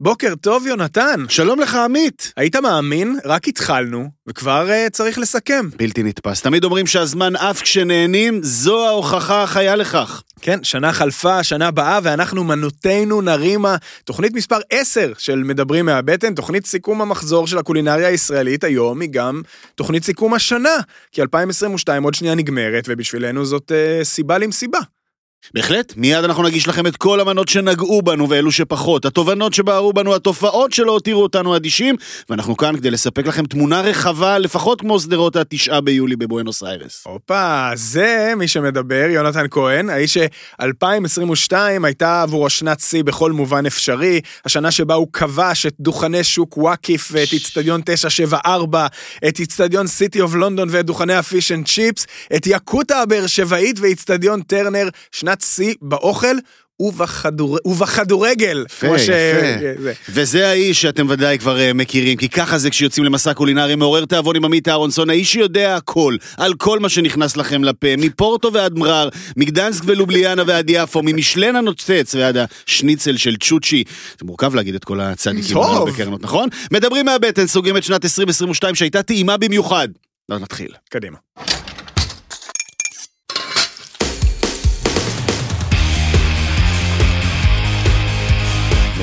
בוקר טוב, יונתן. שלום לך, עמית. היית מאמין? רק התחלנו, וכבר uh, צריך לסכם. בלתי נתפס. תמיד אומרים שהזמן עף כשנהנים, זו ההוכחה החיה לכך. כן, שנה חלפה, שנה באה, ואנחנו מנותינו נרימה. תוכנית מספר 10 של מדברים מהבטן, תוכנית סיכום המחזור של הקולינריה הישראלית היום היא גם תוכנית סיכום השנה, כי 2022 עוד שנייה נגמרת, ובשבילנו זאת uh, סיבה למסיבה. בהחלט, מיד אנחנו נגיש לכם את כל המנות שנגעו בנו ואלו שפחות, התובנות שבערו בנו, התופעות שלא הותירו אותנו אדישים, ואנחנו כאן כדי לספק לכם תמונה רחבה, לפחות כמו שדרות התשעה ביולי בבואנוס איירס. הופה, זה מי שמדבר, יונתן כהן, האיש ש-2022 הייתה עבורו שנת שיא בכל מובן אפשרי, השנה שבה הוא כבש את דוכני שוק וואקיף ואת איצטדיון 974, את איצטדיון סיטי אוף לונדון ואת דוכני ה fish and chips, את יקוטה הבאר שבעית ואיצטדיון טרנר, שנת שיא באוכל. ובכדור... ובכדורגל, יפה, כמו ש... יפה. וזה האיש שאתם ודאי כבר uh, מכירים, כי ככה זה כשיוצאים למסע קולינרי מעורר תיאבון עם עמית אהרונסון, האיש שיודע הכל, על כל מה שנכנס לכם לפה, מפורטו ועד מרר, מגדנסק ולובליאנה ועד יפו, ממשלן הנוצץ ועד השניצל של צ'וצ'י. זה מורכב להגיד את כל הצדיקים בקרנות, נכון? מדברים מהבטן, סוגרים את שנת 2022 שהייתה טעימה במיוחד. לא נתחיל. קדימה.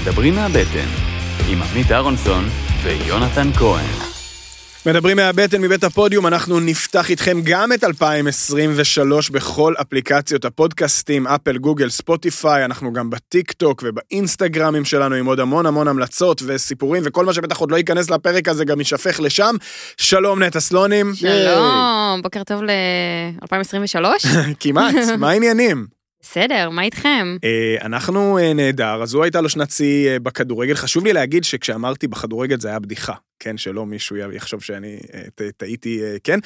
מדברים מהבטן, עם עמית אהרונסון ויונתן כהן. מדברים מהבטן מבית הפודיום, אנחנו נפתח איתכם גם את 2023 בכל אפליקציות הפודקאסטים, אפל, גוגל, ספוטיפיי, אנחנו גם בטיק טוק ובאינסטגרמים שלנו עם עוד המון המון המלצות וסיפורים וכל מה שבטח עוד לא ייכנס לפרק הזה גם יישפך לשם. שלום נטע סלונים. שלום, בוקר טוב ל-2023. כמעט, מה העניינים? בסדר, מה איתכם? אה, אנחנו אה, נהדר, אז הוא הייתה לו שנת שיא אה, בכדורגל. חשוב לי להגיד שכשאמרתי בכדורגל זה היה בדיחה, כן? שלא מישהו יחשוב שאני טעיתי, כן?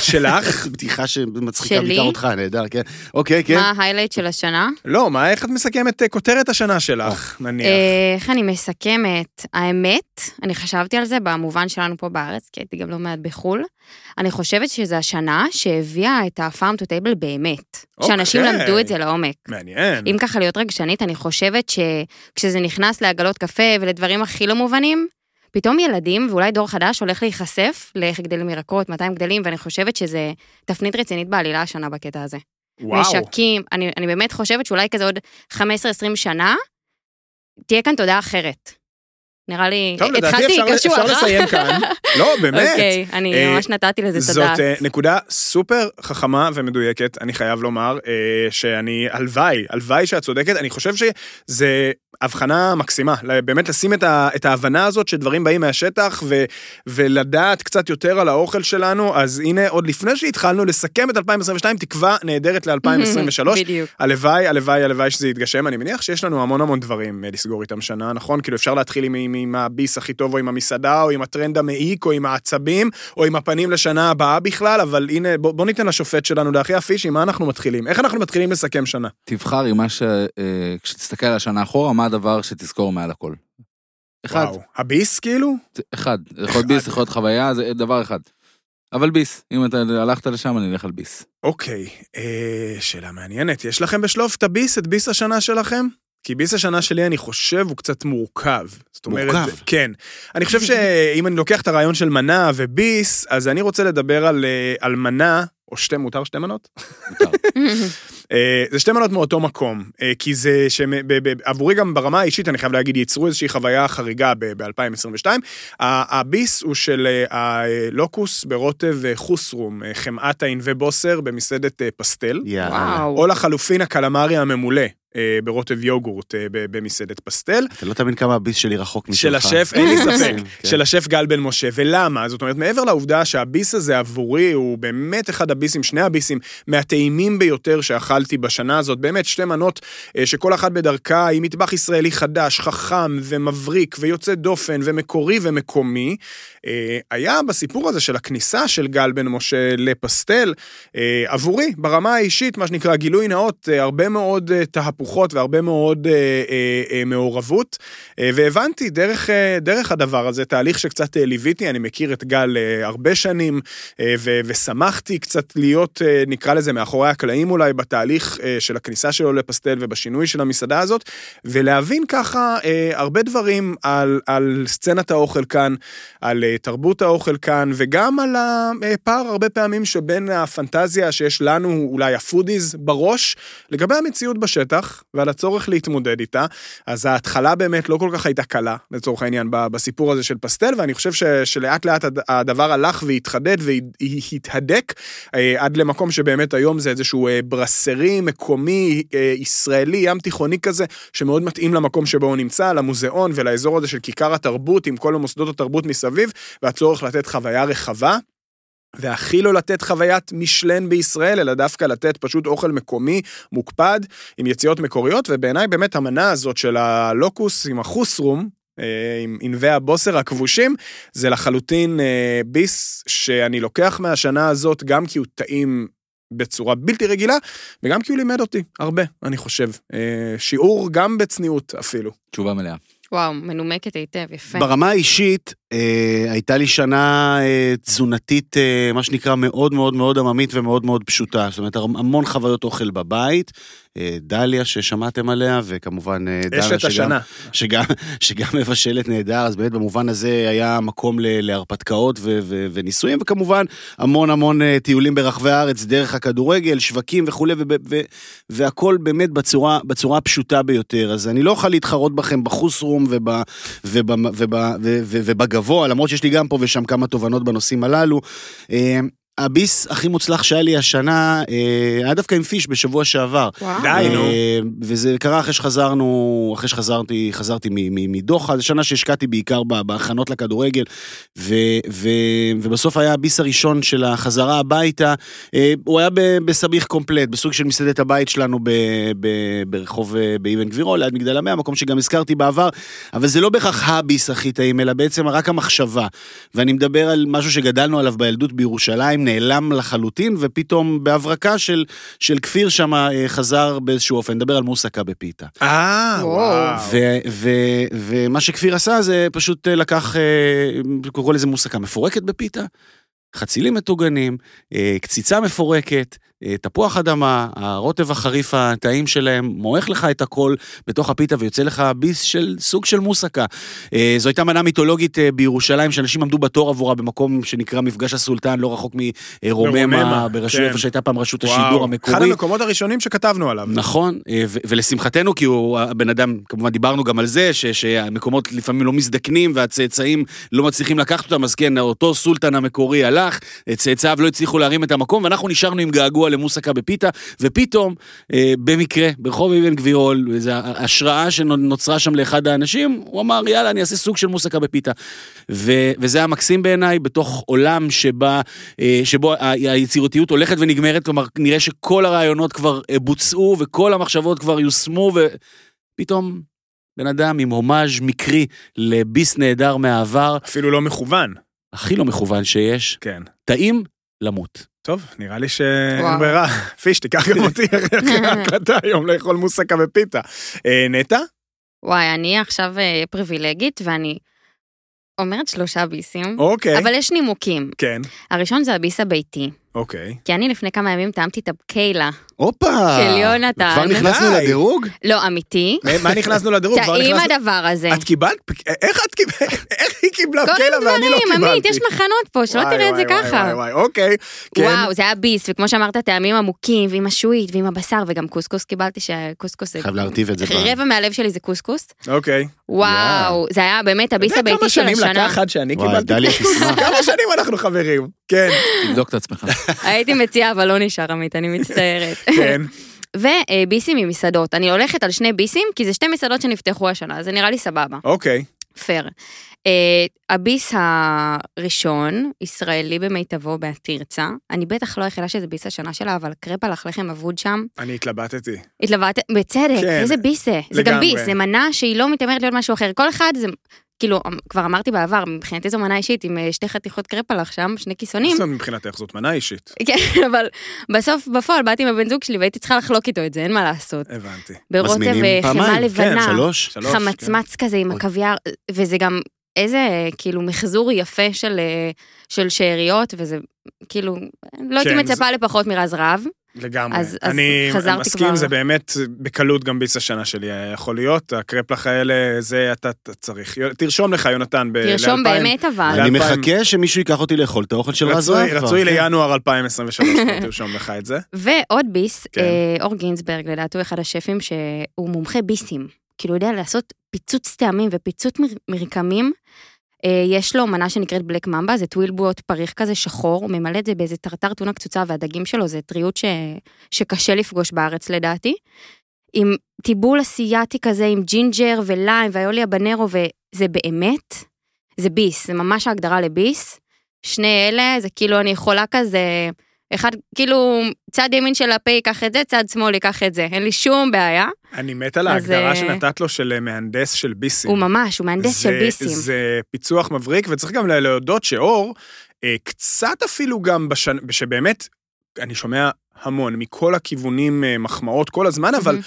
שלך? בדיחה שמצחיקה בעיקר אותך, נהדר, כן. אוקיי, כן. מה ההיילייט של השנה? לא, מה, איך את מסכמת כותרת השנה שלך, נניח? איך אני מסכמת? האמת, אני חשבתי על זה במובן שלנו פה בארץ, כי הייתי גם לא מעט בחו"ל. אני חושבת שזו השנה שהביאה את ה-farm to table באמת. שאנשים אוקיי. למדו את זה לעומק. מעניין. אם ככה להיות רגשנית, אני חושבת שכשזה נכנס לעגלות קפה ולדברים הכי לא מובנים, פתאום ילדים, ואולי דור חדש, הולך להיחשף לאיך גדלים ירקות, מתי הם גדלים, ואני חושבת שזה תפנית רצינית בעלילה השנה בקטע הזה. וואו. משקים, אני, אני באמת חושבת שאולי כזה עוד 15-20 שנה, תהיה כאן תודה אחרת. נראה לי, טוב, התחלתי קשוח. אפשר לסיים כאן. לא, באמת. אוקיי, אני אה, ממש נתתי לזה את הדעת. זאת אה, נקודה סופר חכמה ומדויקת, אני חייב לומר, אה, שאני, הלוואי, הלוואי שאת צודקת, אני חושב שזה הבחנה מקסימה, באמת לשים את, ה, את ההבנה הזאת שדברים באים מהשטח ו, ולדעת קצת יותר על האוכל שלנו, אז הנה, עוד לפני שהתחלנו לסכם את 2022, תקווה נהדרת ל-2023. בדיוק. הלוואי, הלוואי, הלוואי שזה יתגשם, אני מניח שיש לנו המון המון דברים לסגור איתם שנה, נכון? כאילו אפשר להתחיל עם, עם, עם הביס הכי טוב, או עם המסעדה, או עם הטרנד המעיק, או עם העצבים, או עם הפנים לשנה הבאה בכלל, אבל הנה, בוא, בוא ניתן לשופט שלנו לאחי הפישי, מה אנחנו מתחילים? איך אנחנו מתחילים לסכם שנה? תבחר עם מה ש... אה, כשתסתכל על השנה אחורה, מה הדבר שתזכור מעל הכל? אחד. וואו, הביס כאילו? אחד. יכול להיות ביס, יכול להיות חוויה, זה דבר אחד. אבל ביס, אם אתה הלכת לשם, אני אלך על ביס. אוקיי, אה, שאלה מעניינת. יש לכם בשלוף את הביס, את ביס השנה שלכם? כי ביס השנה שלי, אני חושב, הוא קצת מורכב. זאת אומרת, מורכב? כן. אני חושב שאם אני לוקח את הרעיון של מנה וביס, אז אני רוצה לדבר על, אה, על מנה, או שתי, מותר שתי מנות? מותר. אה, זה שתי מנות מאותו מקום, אה, כי זה שעבורי גם ברמה האישית, אני חייב להגיד, ייצרו איזושהי חוויה חריגה ב-2022. הביס הוא של הלוקוס ברוטב חוסרום, חמאת הענבי בוסר במסעדת פסטל. יאללה. או לחלופין הקלמרי הממולא. אה, ברוטב יוגורט אה, במסעדת פסטל. אתה לא תבין כמה הביס שלי רחוק משלך. של השף, אין לי ספק, כן. של השף גל בן משה. ולמה? זאת אומרת, מעבר לעובדה שהביס הזה עבורי הוא באמת אחד הביסים, שני הביסים, מהטעימים ביותר שאכלתי בשנה הזאת. באמת, שתי מנות אה, שכל אחת בדרכה היא מטבח ישראלי חדש, חכם ומבריק ויוצא דופן ומקורי ומקומי. היה בסיפור הזה של הכניסה של גל בן משה לפסטל, עבורי, ברמה האישית, מה שנקרא גילוי נאות, הרבה מאוד תהפ... תפוחות והרבה מאוד אה, אה, אה, מעורבות, אה, והבנתי דרך, אה, דרך הדבר הזה, תהליך שקצת אה, ליוויתי, אני מכיר את גל אה, הרבה שנים, אה, ו- ושמחתי קצת להיות, אה, נקרא לזה, מאחורי הקלעים אולי, בתהליך אה, של הכניסה שלו לפסטל ובשינוי של המסעדה הזאת, ולהבין ככה אה, הרבה דברים על, על סצנת האוכל כאן, על אה, תרבות האוכל כאן, וגם על הפער הרבה פעמים שבין הפנטזיה שיש לנו, אולי ה foodies, בראש, לגבי המציאות בשטח, ועל הצורך להתמודד איתה. אז ההתחלה באמת לא כל כך הייתה קלה, לצורך העניין, בסיפור הזה של פסטל, ואני חושב ש, שלאט לאט הד- הדבר הלך והתחדד והתהדק, אה, עד למקום שבאמת היום זה איזשהו אה, ברסרי מקומי, אה, ישראלי, ים תיכוני כזה, שמאוד מתאים למקום שבו הוא נמצא, למוזיאון ולאזור הזה של כיכר התרבות, עם כל המוסדות התרבות מסביב, והצורך לתת חוויה רחבה. והכי לא לתת חוויית משלן בישראל, אלא דווקא לתת פשוט אוכל מקומי, מוקפד, עם יציאות מקוריות, ובעיניי באמת המנה הזאת של הלוקוס עם החוסרום, אה, עם ענבי הבוסר הכבושים, זה לחלוטין אה, ביס שאני לוקח מהשנה הזאת, גם כי הוא טעים בצורה בלתי רגילה, וגם כי הוא לימד אותי הרבה, אני חושב. אה, שיעור גם בצניעות אפילו. תשובה מלאה. וואו, מנומקת היטב, יפה. ברמה האישית, הייתה לי שנה אה, תזונתית, אה, מה שנקרא, מאוד מאוד מאוד עממית ומאוד מאוד פשוטה. זאת אומרת, המון חוויות אוכל בבית. אה, דליה ששמעתם עליה, וכמובן אה, דנה אשת שגם, השנה. שגם, שגם מבשלת נהדר, אז באמת במובן הזה היה מקום ל- להרפתקאות ו- ו- וניסויים, וכמובן המון המון אה, טיולים ברחבי הארץ, דרך הכדורגל, שווקים וכולי, ו- ו- והכל באמת בצורה, בצורה הפשוטה ביותר. אז אני לא אוכל להתחרות בכם בחוסרום וב, ובגבוה, למרות שיש לי גם פה ושם כמה תובנות בנושאים הללו. הביס הכי מוצלח שהיה לי השנה, אה, היה דווקא עם פיש בשבוע שעבר. וואו. די, נו. אה, וזה קרה אחרי שחזרנו, אחרי שחזרתי, חזרתי מ- מ- מדוחה, זו שנה שהשקעתי בעיקר בהכנות לכדורגל, ו, ו, ובסוף היה הביס הראשון של החזרה הביתה, אה, הוא היה ב- בסביח קומפלט, בסוג של מסעדת הבית שלנו ב, ב, ברחוב, באבן גבירול, ליד מגדל המאה, מקום שגם הזכרתי בעבר, אבל זה לא בהכרח הביס הכי טעים, אלא בעצם רק המחשבה. ואני מדבר על משהו שגדלנו עליו בילדות בירושלים, נעלם לחלוטין, ופתאום בהברקה של, של כפיר שם אה, חזר באיזשהו אופן, נדבר על מוסקה בפיתה. אה, וואו. ו- ו- ומה שכפיר עשה זה פשוט אה, לקח, אה, קורא לזה מוסקה מפורקת בפיתה, חצילים מטוגנים, קציצה מפורקת, תפוח אדמה, הרוטב החריף הטעים שלהם, מועך לך את הכל בתוך הפיתה ויוצא לך ביס של סוג של מוסקה. אה, זו הייתה מנה מיתולוגית אה, בירושלים, שאנשים עמדו בתור עבורה במקום שנקרא מפגש הסולטן, לא רחוק מרוממה, ברשות, כן. איפה שהייתה פעם רשות השידור וואו. המקורי. אחד המקומות הראשונים שכתבנו עליו. נכון, אה, ו- ולשמחתנו, כי הוא הבן אדם, כמובן דיברנו גם על זה, ש- שהמקומות לפעמים לא מזדקנים והצאצאים לא מצליחים לקחת אותם, אז כן, אותו סולטן המקורי הלך, אה, צאצאיו לא הצליחו להרים את המקום, ואנחנו נשארנו עם געגוע למוסקה בפיתה, ופתאום, אה, במקרה, ברחוב אבן גבירול, איזו השראה שנוצרה שם לאחד האנשים, הוא אמר, יאללה, אני אעשה סוג של מוסקה בפיתה. ו- וזה היה מקסים בעיניי, בתוך עולם שבה, אה, שבו ה- היצירתיות הולכת ונגמרת, כלומר, נראה שכל הרעיונות כבר אה, בוצעו וכל המחשבות כבר יושמו, ופתאום בן אדם עם הומאז' מקרי לביס נהדר מהעבר, אפילו לא מכוון. הכי לא מכוון שיש, כן. טעים למות. טוב, נראה לי שאין. ברירה. פיש, תיקח גם אותי אחרי ההקלטה היום לאכול מוסקה ופיתה. אה, נטע? וואי, אני עכשיו אה, פריבילגית, ואני אומרת שלושה ביסים, אוקיי. אבל יש נימוקים. כן, הראשון זה הביס הביתי, אוקיי. כי אני לפני כמה ימים טעמתי את הבקיילה. הופה! של יונתן. כבר נכנסנו די. לדירוג? לא, אמיתי. מה- נכנסנו לדירוג? טעים הדבר הזה. את קיבלת? איך את קיבלת? איך היא קיבלה כל קלע ואני לא הדברים, קיבלתי? עמית, יש מחנות פה, שלא וואי, תראה את זה וואי, ככה. וואי, וואי, אוקיי. כן. וואו, זה היה ביס, וכמו שאמרת, טעמים עמוקים, ועם השועית, ועם הבשר, וגם קוסקוס קיבלתי, שקוסקוס. חייב להרטיב את זה. ב- רבע מהלב שלי זה קוסקוס. אוקיי. וואו, זה היה באמת הביס אתה יודע הביתי של כמה שנים השנה. לקח עד שאני וואי, קיבלתי? כמה שנים אנחנו חברים? כן, תבדוק את עצמך. הייתי מציעה, אבל לא נשאר עמית, אני מצטערת. כן. וביסים ממסעדות. אני הולכת על שני ביסים, כי זה שתי מסעדות שנפתחו השנה, זה נראה לי סבבה. אוקיי. פייר. Uh, הביס הראשון, ישראלי במיטבו בהתרצה, אני בטח לא היחידה שזה ביס השנה שלה, אבל קרפ על לחם אבוד שם, אני התלבטתי. התלבטת, בצדק, כן, איזה ביס זה. זה גם. ביס, זה מנה שהיא לא מתיימרת להיות משהו אחר. כל אחד זה כאילו, כבר אמרתי בעבר, מבחינתי זו מנה אישית עם אה, שתי חתיכות קרפלח שם, שני כיסונים. אומרת, מבחינתך זאת מנה אישית. כן, אבל בסוף, בפועל, באתי עם הבן זוג שלי והייתי צריכה לחלוק איתו את זה, אין מה לעשות. הבנתי. ברוטב וחמאה פעמיים, כן, לבנה, שלוש. שלוש, כן. חמצמץ כזה עם. הקוויאר, וזה גם איזה כאילו מחזור יפה של, אה, של שאריות, וזה כאילו, לא הייתי כן, מצפה לפחות מרז רהב. לגמרי. אז- אז אני חזרתי מסכים, כבר. זה באמת בקלות גם ביס השנה שלי יכול להיות. הקרפלח האלה, זה אתה אתה צריך. תרשום לך, יונתן, ב- תרשום ל- באמת אבל. אני לאלפיים. מחכה שמישהו ייקח אותי לאכול את האוכל של רז רהב רצוי, כן. לינואר 2023, כבר תרשום לך את זה. ועוד ביס, כן. אה, אור גינזברג, לדעתי הוא אחד השפים שהוא מומחה ביסים. כאילו, הוא יודע לעשות פיצוץ טעמים ופיצוץ מר- מרקמים. אה, יש לו מנה שנקראת Black Mamba, זה טווילבוט פריך כזה שחור, הוא ממלא את זה באיזה טרטר טונה קצוצה, והדגים שלו זה טריות ש... שקשה לפגוש בארץ לדעתי. עם טיבול אסיאתי כזה, עם ג'ינג'ר וליים ואיולי הבנרו, וזה באמת, זה ביס, זה ממש ההגדרה לביס. שני אלה, זה כאילו אני יכולה כזה, אחד, כאילו, צד ימין של הפה ייקח את זה, צד שמאל ייקח את זה, אין לי שום בעיה. אני מת על ההגדרה אה, שנתת לו של אה, מהנדס של ביסים. הוא ממש, הוא מהנדס של זה- ביסים. זה פיצוח מבריק, וצריך גם להודות שאור, אה, קצת אפילו גם בשנ... שבאמת, אני שומע המון, מכל הכיוונים מחמאות כל הזמן, אבל מהמם.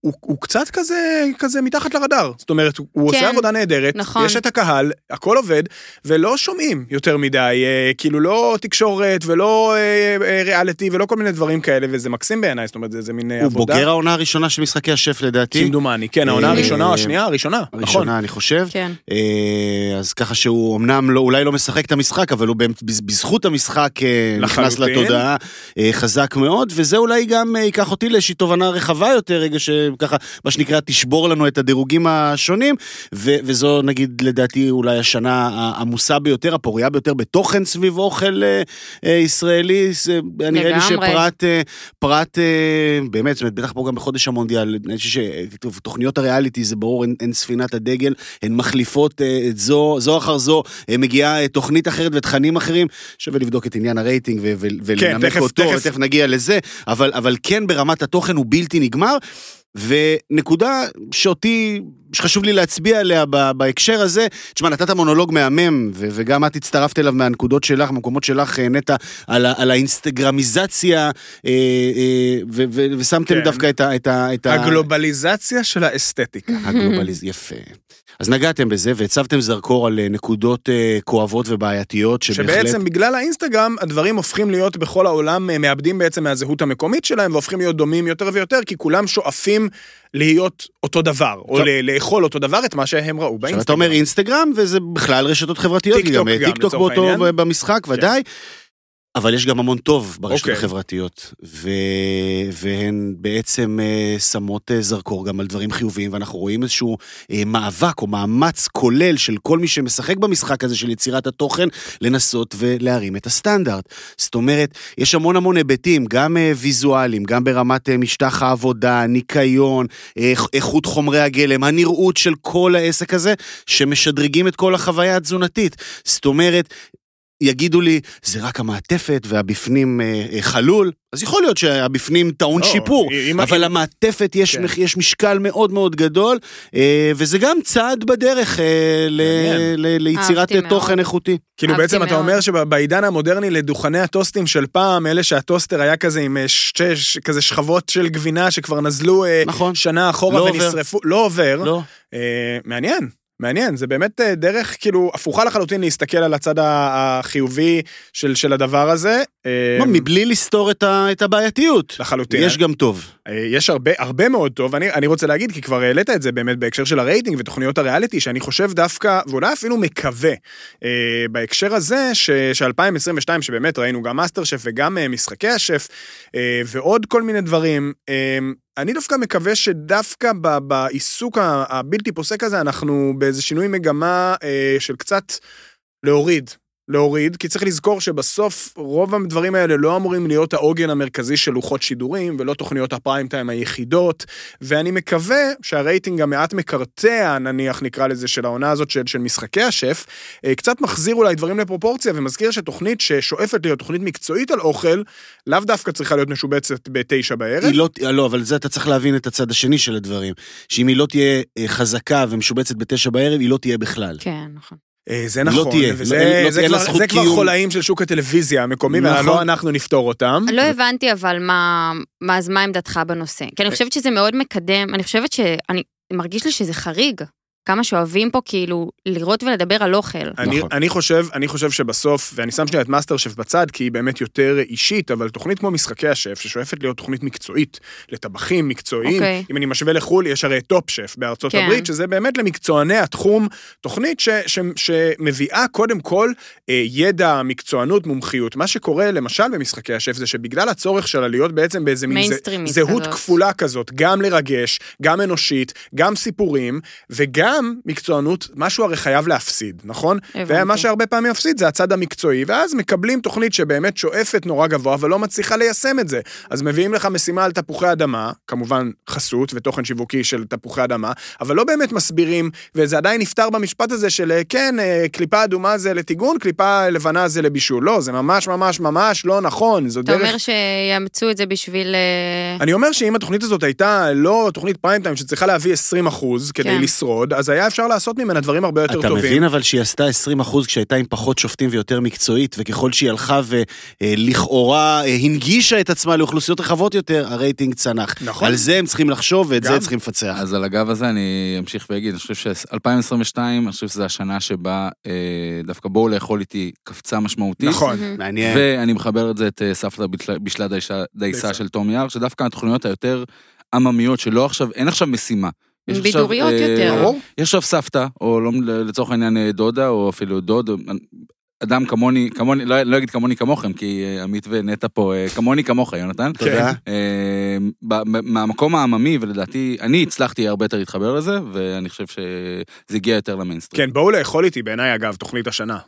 הוא, הוא קצת כזה, כזה מתחת לרדאר. זאת אומרת, הוא, הוא כן, עושה עבודה נהדרת, נכון. יש את הקהל, הכל עובד, ולא שומעים יותר מדי, אה, כאילו לא תקשורת ולא אה, אה, ריאליטי ולא כל מיני דברים כאלה, וזה מקסים בעיניי, זאת אומרת, זה, זה מין אה, הוא עבודה. בוגר העונה הראשונה של משחקי השף לדעתי. כמדומני, כן, העונה אה, הראשונה או השנייה? הראשונה, נכון. הראשונה אני חושב. כן. אה, אז ככה שהוא אמנם לא, אולי לא משחק את המשחק, אבל הוא בז- בזכות המשחק אה, נכנס. לתודעה אה, חזק מאוד, וזה אולי גם אה, ייקח אותי לאיזושהי תובנה רחבה יותר, רגע שככה, מה שנקרא, תשבור לנו את הדירוגים השונים, ו- וזו נגיד לדעתי אולי השנה העמוסה ביותר, הפוריה ביותר בתוכן סביב אוכל אה, אה, ישראלי, זה- נראה לי. שפרט, אה, פרט, אה, באמת, זאת אומרת, בטח פה גם בחודש המונדיאל, אני חושב שתוכניות הריאליטי זה ברור, הן, הן ספינת הדגל, הן מחליפות אה, את זו, זו אחר זו, אה, מגיעה אה, תוכנית אחרת ותכנים אחרים, שווה לבדוק את עניין הרייטינג ו- ו- ולנמק תכף- אותו, תכף. ותכף נגיע לזה, אבל, אבל כן ברמת התוכן הוא בלתי נגמר. ונקודה שאותי, שחשוב לי להצביע עליה בהקשר הזה, תשמע, נתת מונולוג מהמם, ו- וגם את הצטרפת אליו מהנקודות שלך, מהמקומות שלך, נטע, על, ה- על האינסטגרמיזציה, אה, אה, ו- ו- ושמתם כן. דווקא את ה... את ה, את ה הגלובליזציה של האסתטיקה. הגלובליז... יפה. אז נגעתם בזה והצבתם זרקור על אה, נקודות אה, כואבות ובעייתיות שבהחלט... שבעצם בגלל האינסטגרם הדברים הופכים להיות בכל העולם, אה, מאבדים בעצם מהזהות המקומית שלהם והופכים להיות דומים יותר ויותר, כי כולם שואפים להיות אותו דבר, או לאכול אותו דבר את מה שהם ראו באינסטגרם. אתה אומר אינסטגרם, וזה בכלל רשתות חברתיות, טיק טוק גם טיק טוק באותו במשחק, ודאי. אבל יש גם המון טוב ברשתות אוקיי. החברתיות, ו... והן בעצם אה, שמות אה, זרקור גם על דברים חיוביים, ואנחנו רואים איזשהו אה, מאבק או מאמץ כולל של כל מי שמשחק במשחק הזה של יצירת התוכן, לנסות ולהרים את הסטנדרט. זאת אומרת, יש המון המון היבטים, גם ויזואליים, גם ברמת משטח העבודה, ניקיון, איכות חומרי הגלם, הנראות של כל העסק הזה, שמשדרגים את כל החוויה התזונתית. זאת אומרת, יגידו לי, זה רק המעטפת והבפנים אה, אה, חלול, אז יכול להיות שהבפנים טעון לא, שיפור, אם- אבל אם- למעטפת יש, כן. מח- יש משקל מאוד מאוד גדול, אה, וזה גם צעד בדרך אה, ל-. ל- ליצירת תוכן מאוד. איכותי. כאילו בעצם אתה מאוד. אומר שבעידן המודרני לדוכני הטוסטים של פעם, אלה שהטוסטר היה כזה עם אה, שתי ש- כזה שכבות של גבינה שכבר נזלו אה, נכון. שנה אחורה לא עובר. ונשרפו, לא עובר. לא? אה, מעניין, מעניין, זה באמת אה, דרך כאילו הפוכה לחלוטין להסתכל על הצד החיובי של, של הדבר הזה. אה, לא, מבלי לסתור את ה- את הבעייתיות. לחלוטין. יש גם טוב. אה, יש הרבה, הרבה מאוד טוב, אני, אני רוצה להגיד, כי כבר העלית את זה באמת בהקשר של הרייטינג ותוכניות הריאליטי, שאני חושב דווקא, ואולי אפילו מקווה, אה, בהקשר הזה, ש, ש-2022, שבאמת ראינו גם מאסטר שף וגם אה, משחקי השף, אה, ועוד כל מיני דברים, אה, אני דווקא מקווה שדווקא ב, בעיסוק הבלתי פוסק הזה, אנחנו באיזה שינוי מגמה אה, של קצת להוריד. להוריד, כי צריך לזכור שבסוף רוב הדברים האלה לא אמורים להיות העוגן המרכזי של לוחות שידורים, ולא תוכניות הפריים טיים היחידות, ואני מקווה שהרייטינג המעט מקרטע, נניח נקרא לזה, של העונה הזאת של, של משחקי השף, אה, קצת מחזיר אולי דברים לפרופורציה, ומזכיר שתוכנית ששואפת להיות תוכנית מקצועית על אוכל, לאו דווקא צריכה להיות משובצת בתשע בערב. היא לא, לא, אבל זה אתה צריך להבין את הצד השני של הדברים. שאם היא לא תהיה אה, חזקה ומשובצת בתשע בערב, היא לא תהיה בכלל. כן, נכון. אה, זה לא נכון, תהיה, וזה לא- לא זה תהיה כבר- זה כבר קיום. חולאים של שוק הטלוויזיה המקומי, נכון. ולא אנחנו נפתור אותם. לא הבנתי אבל מה, מה, אז מה עמדתך בנושא. כי אני חושבת שזה מאוד מקדם, אני חושבת שאני, מרגיש לי שזה חריג. כמה שאוהבים פה כאילו לראות ולדבר על אוכל. אני, נכון. אני חושב, אני חושב שבסוף, ואני שם שנייה את מאסטר שף בצד, כי היא באמת יותר אישית, אבל תוכנית כמו משחקי השף, ששואפת להיות תוכנית מקצועית, לטבחים מקצועיים, אוקיי. אם אני משווה לחו"ל, יש הרי טופ שף בארצות כן. הברית, שזה באמת למקצועני התחום, תוכנית ש, ש, שמביאה קודם כל אה, ידע, מקצוענות, מומחיות. מה שקורה למשל במשחקי השף, זה שבגלל הצורך שלה להיות בעצם באיזה מין זה- זהות כזאת. כפולה כזאת, גם לרגש, גם אנושית, גם סיפורים, וגם מקצוענות, משהו הרי חייב להפסיד, נכון? הבנתי. ומה שהרבה פעמים מפסיד זה הצד המקצועי, ואז מקבלים תוכנית שבאמת שואפת נורא גבוה ולא מצליחה ליישם את זה. אז מביאים לך משימה על תפוחי אדמה, כמובן חסות ותוכן שיווקי של תפוחי אדמה, אבל לא באמת מסבירים, וזה עדיין נפתר במשפט הזה של אה, כן, אה, קליפה אדומה זה לטיגון, קליפה לבנה זה לבישול. לא, זה ממש ממש ממש לא נכון, זו אתה דרך... אומר שיאמצו את זה בשביל... אה, אני אומר שאם התוכנית הזאת הייתה לא תוכנית פריים טיים שצריכה להביא 20 אחוז כדי כן. לשרוד, אז היה אפשר לעשות ממנה דברים הרבה יותר אתה טובים. מבין אבל שהיא עשתה 20 אחוז כשהייתה עם פחות שופטים ויותר מקצועית, וככל שהיא הלכה ולכאורה הנגישה את עצמה לאוכלוסיות רחבות יותר, הרייטינג צנח. נכון. על זה הם צריכים לחשוב ואת גם. זה צריכים לפצח. אז על הגב הזה אני אמשיך ואגיד, אני חושב ש-2022, אני חושב שזו השנה שבה אה, דווקא בואו לאכול איתי קפצה משמעותית. נכון. מהמם. מעניין. ואני מחבר את זה את אה, דיישה- דייסה דייסה. של תום יער, שדווקא התוכניות היותר עממיות, שלא עכשיו, אין עכשיו משימה. יש בידוריות אה, יותר. ברור. יש עכשיו סבתא, או לא, לצורך העניין אה, דודה, או אפילו דוד, אדם כמוני, כמוני, לא, לא אגיד כמוני כמוכם, כי אה, עמית ונטע פה, כמוני כמוך, יונתן. תודה. מהמקום העממי, ולדעתי, אני הצלחתי הרבה יותר להתחבר לזה, ואני חושב שזה הגיע יותר למיינסטרים. כן, בואו לאכול איתי, בעיניי אגב, תוכנית השנה.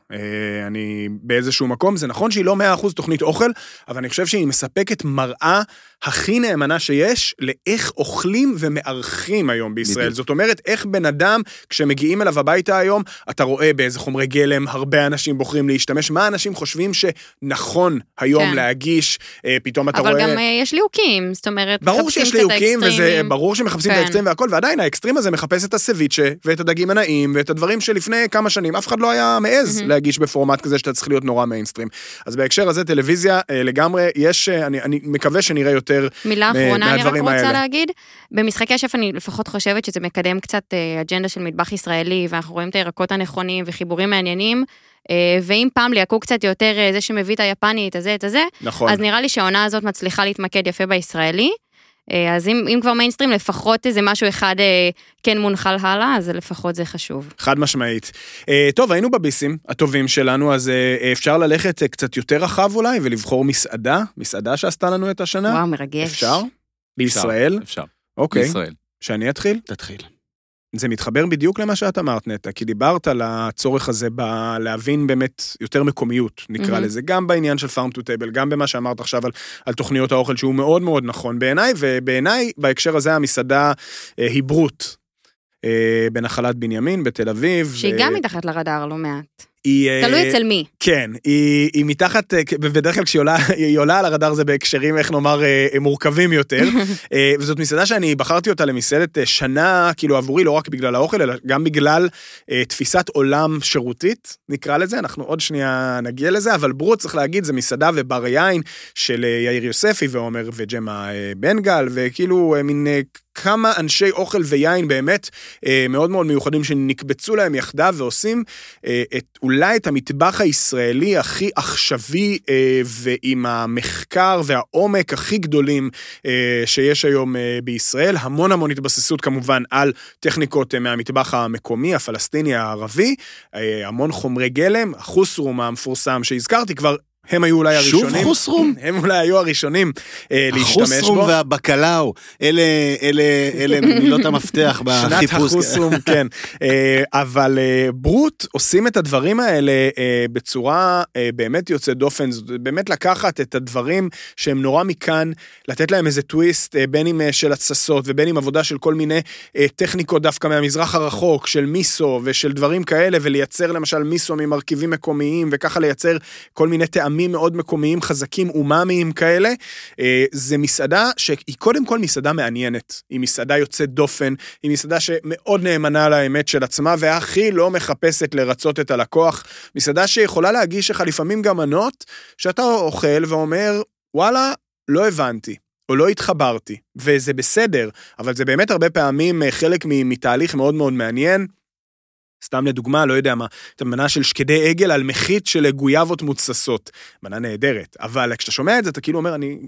אני באיזשהו מקום, זה נכון שהיא לא 100% תוכנית אוכל, אבל אני חושב שהיא מספקת מראה הכי נאמנה שיש לאיך אוכלים ומארחים היום בישראל. בדיוק. זאת אומרת, איך בן אדם, כשמגיעים אליו הביתה היום, אתה רואה באיזה חומרי גלם הרבה אנשים בוחרים להשתמש, מה אנשים חושבים שנכון היום כן. להגיש, אה, פתאום אתה אבל רואה... גם אה, יש ליהוקים, זאת אומרת, ברור שיש ליהוקים, וזה. ברור שמחפשים את כן. האקסטרים והכל, ועדיין האקסטרים הזה מחפש את הסביצ'ה, ואת הדגים הנאים, ואת הדברים שלפני כמה שנים אף אחד לא היה מעז מהמם. להגיש בפורמט כזה שאתה צריך להיות נורא מיינסטרים. אז בהקשר הזה, טלוויזיה אה, לגמרי, יש, אה, אני, אני מקווה שנראה יותר, מילה מ- אחרונה אני רק רוצה האלה. להגיד, במשחקי השף אני לפחות חושבת שזה מקדם קצת אה, אג'נדה של מטבח ישראלי, ואנחנו רואים את הירקות הנכונים וחיבורים מעניינים, אה, ואם פעם ליהקו קצת יותר אה, זה שמביא את היפני, את הזה, את הזה, נכון. אז נראה לי שהעונה הזאת מצליחה להתמקד יפה בישראלי. אה, אז אם, אם כבר מיינסטרים, לפחות איזה משהו אחד אה, כן מונחל הלאה, אז לפחות זה חשוב. חד משמעית. אה, טוב, היינו בביסים הטובים שלנו, אז אה, אפשר ללכת אה, קצת יותר רחב אולי, ולבחור מסעדה, מסעדה שעשתה לנו את השנה. וואו, מרגש. אפשר? בישראל? אפשר. אוקיי. בישראל. שאני אתחיל? תתחיל. זה מתחבר בדיוק למה שאת אמרת, נטע, כי דיברת על הצורך הזה בלהבין באמת יותר מקומיות, נקרא מהמם. לזה, גם בעניין של farm to table, גם במה שאמרת עכשיו על, על תוכניות האוכל, שהוא מאוד מאוד נכון בעיניי, ובעיניי, בהקשר הזה, המסעדה אה, היא ברוט. אה, בנחלת בנימין בתל אביב. שהיא ו- גם מתחת לרדאר לא מעט. היא, אה, תלוי אצל מי. כן, היא, היא מתחת, אה, בדרך כלל כשהיא עולה, היא עולה על הרדאר זה בהקשרים, איך נאמר, אה, מורכבים יותר. אה, וזאת מסעדה שאני בחרתי אותה למסעדת אה, שנה, כאילו עבורי, לא רק בגלל האוכל, אלא גם בגלל אה, תפיסת עולם שירותית, נקרא לזה, אנחנו עוד שנייה נגיע לזה, אבל ברוט, צריך להגיד, זה מסעדה ובר יין של אה, יאיר יוספי ועומר וג'מה אה, בן גל, וכאילו אה, מין... אה, כמה אנשי אוכל ויין באמת אה, מאוד מאוד מיוחדים שנקבצו להם יחדיו ועושים אה, את, אולי את המטבח הישראלי הכי עכשווי אה, ועם המחקר והעומק הכי גדולים אה, שיש היום אה, בישראל. המון המון התבססות כמובן על טכניקות אה, מהמטבח המקומי, הפלסטיני, הערבי, אה, המון חומרי גלם, החוסרום המפורסם שהזכרתי כבר. הם היו אולי שוב הראשונים. חוסרום? הם אולי היו הראשונים אה, להשתמש בו. החוסרום והבקלאו, אלה, אלה, אלה מילות המפתח שנת בחיפוש. החוסום, כן. אה, אבל אה, ברוט עושים את הדברים האלה אה, בצורה אה, באמת יוצאת דופן, באמת לקחת את הדברים שהם נורא מכאן, לתת להם איזה טוויסט, אה, בין אם אה, של התססות ובין אם עבודה של כל מיני אה, טכניקות דווקא מהמזרח הרחוק, של מיסו ושל דברים כאלה, ולייצר למשל מיסו ממרכיבים מקומיים, וככה לייצר כל מיני טעמים מאוד מקומיים, חזקים, אומאמיים כאלה. אה, זה מסעדה שהיא קודם כל מסעדה מעניינת, היא מסעדה יוצאת דופן, היא מסעדה שמאוד נאמנה לאמת של עצמה, והכי לא מחפשת לרצות את הלקוח. מסעדה שיכולה להגיש לך לפעמים גם מנות, שאתה אוכל ואומר, וואלה, לא הבנתי. או לא התחברתי, וזה בסדר, אבל זה באמת הרבה פעמים אה, חלק מתהליך מאוד מאוד מעניין. סתם לדוגמה, לא יודע מה, את המנה של שקדי עגל על מחית של גויאבות מוצסות. מנה נהדרת, אבל כשאתה שומע את זה, אתה כאילו אומר, אני...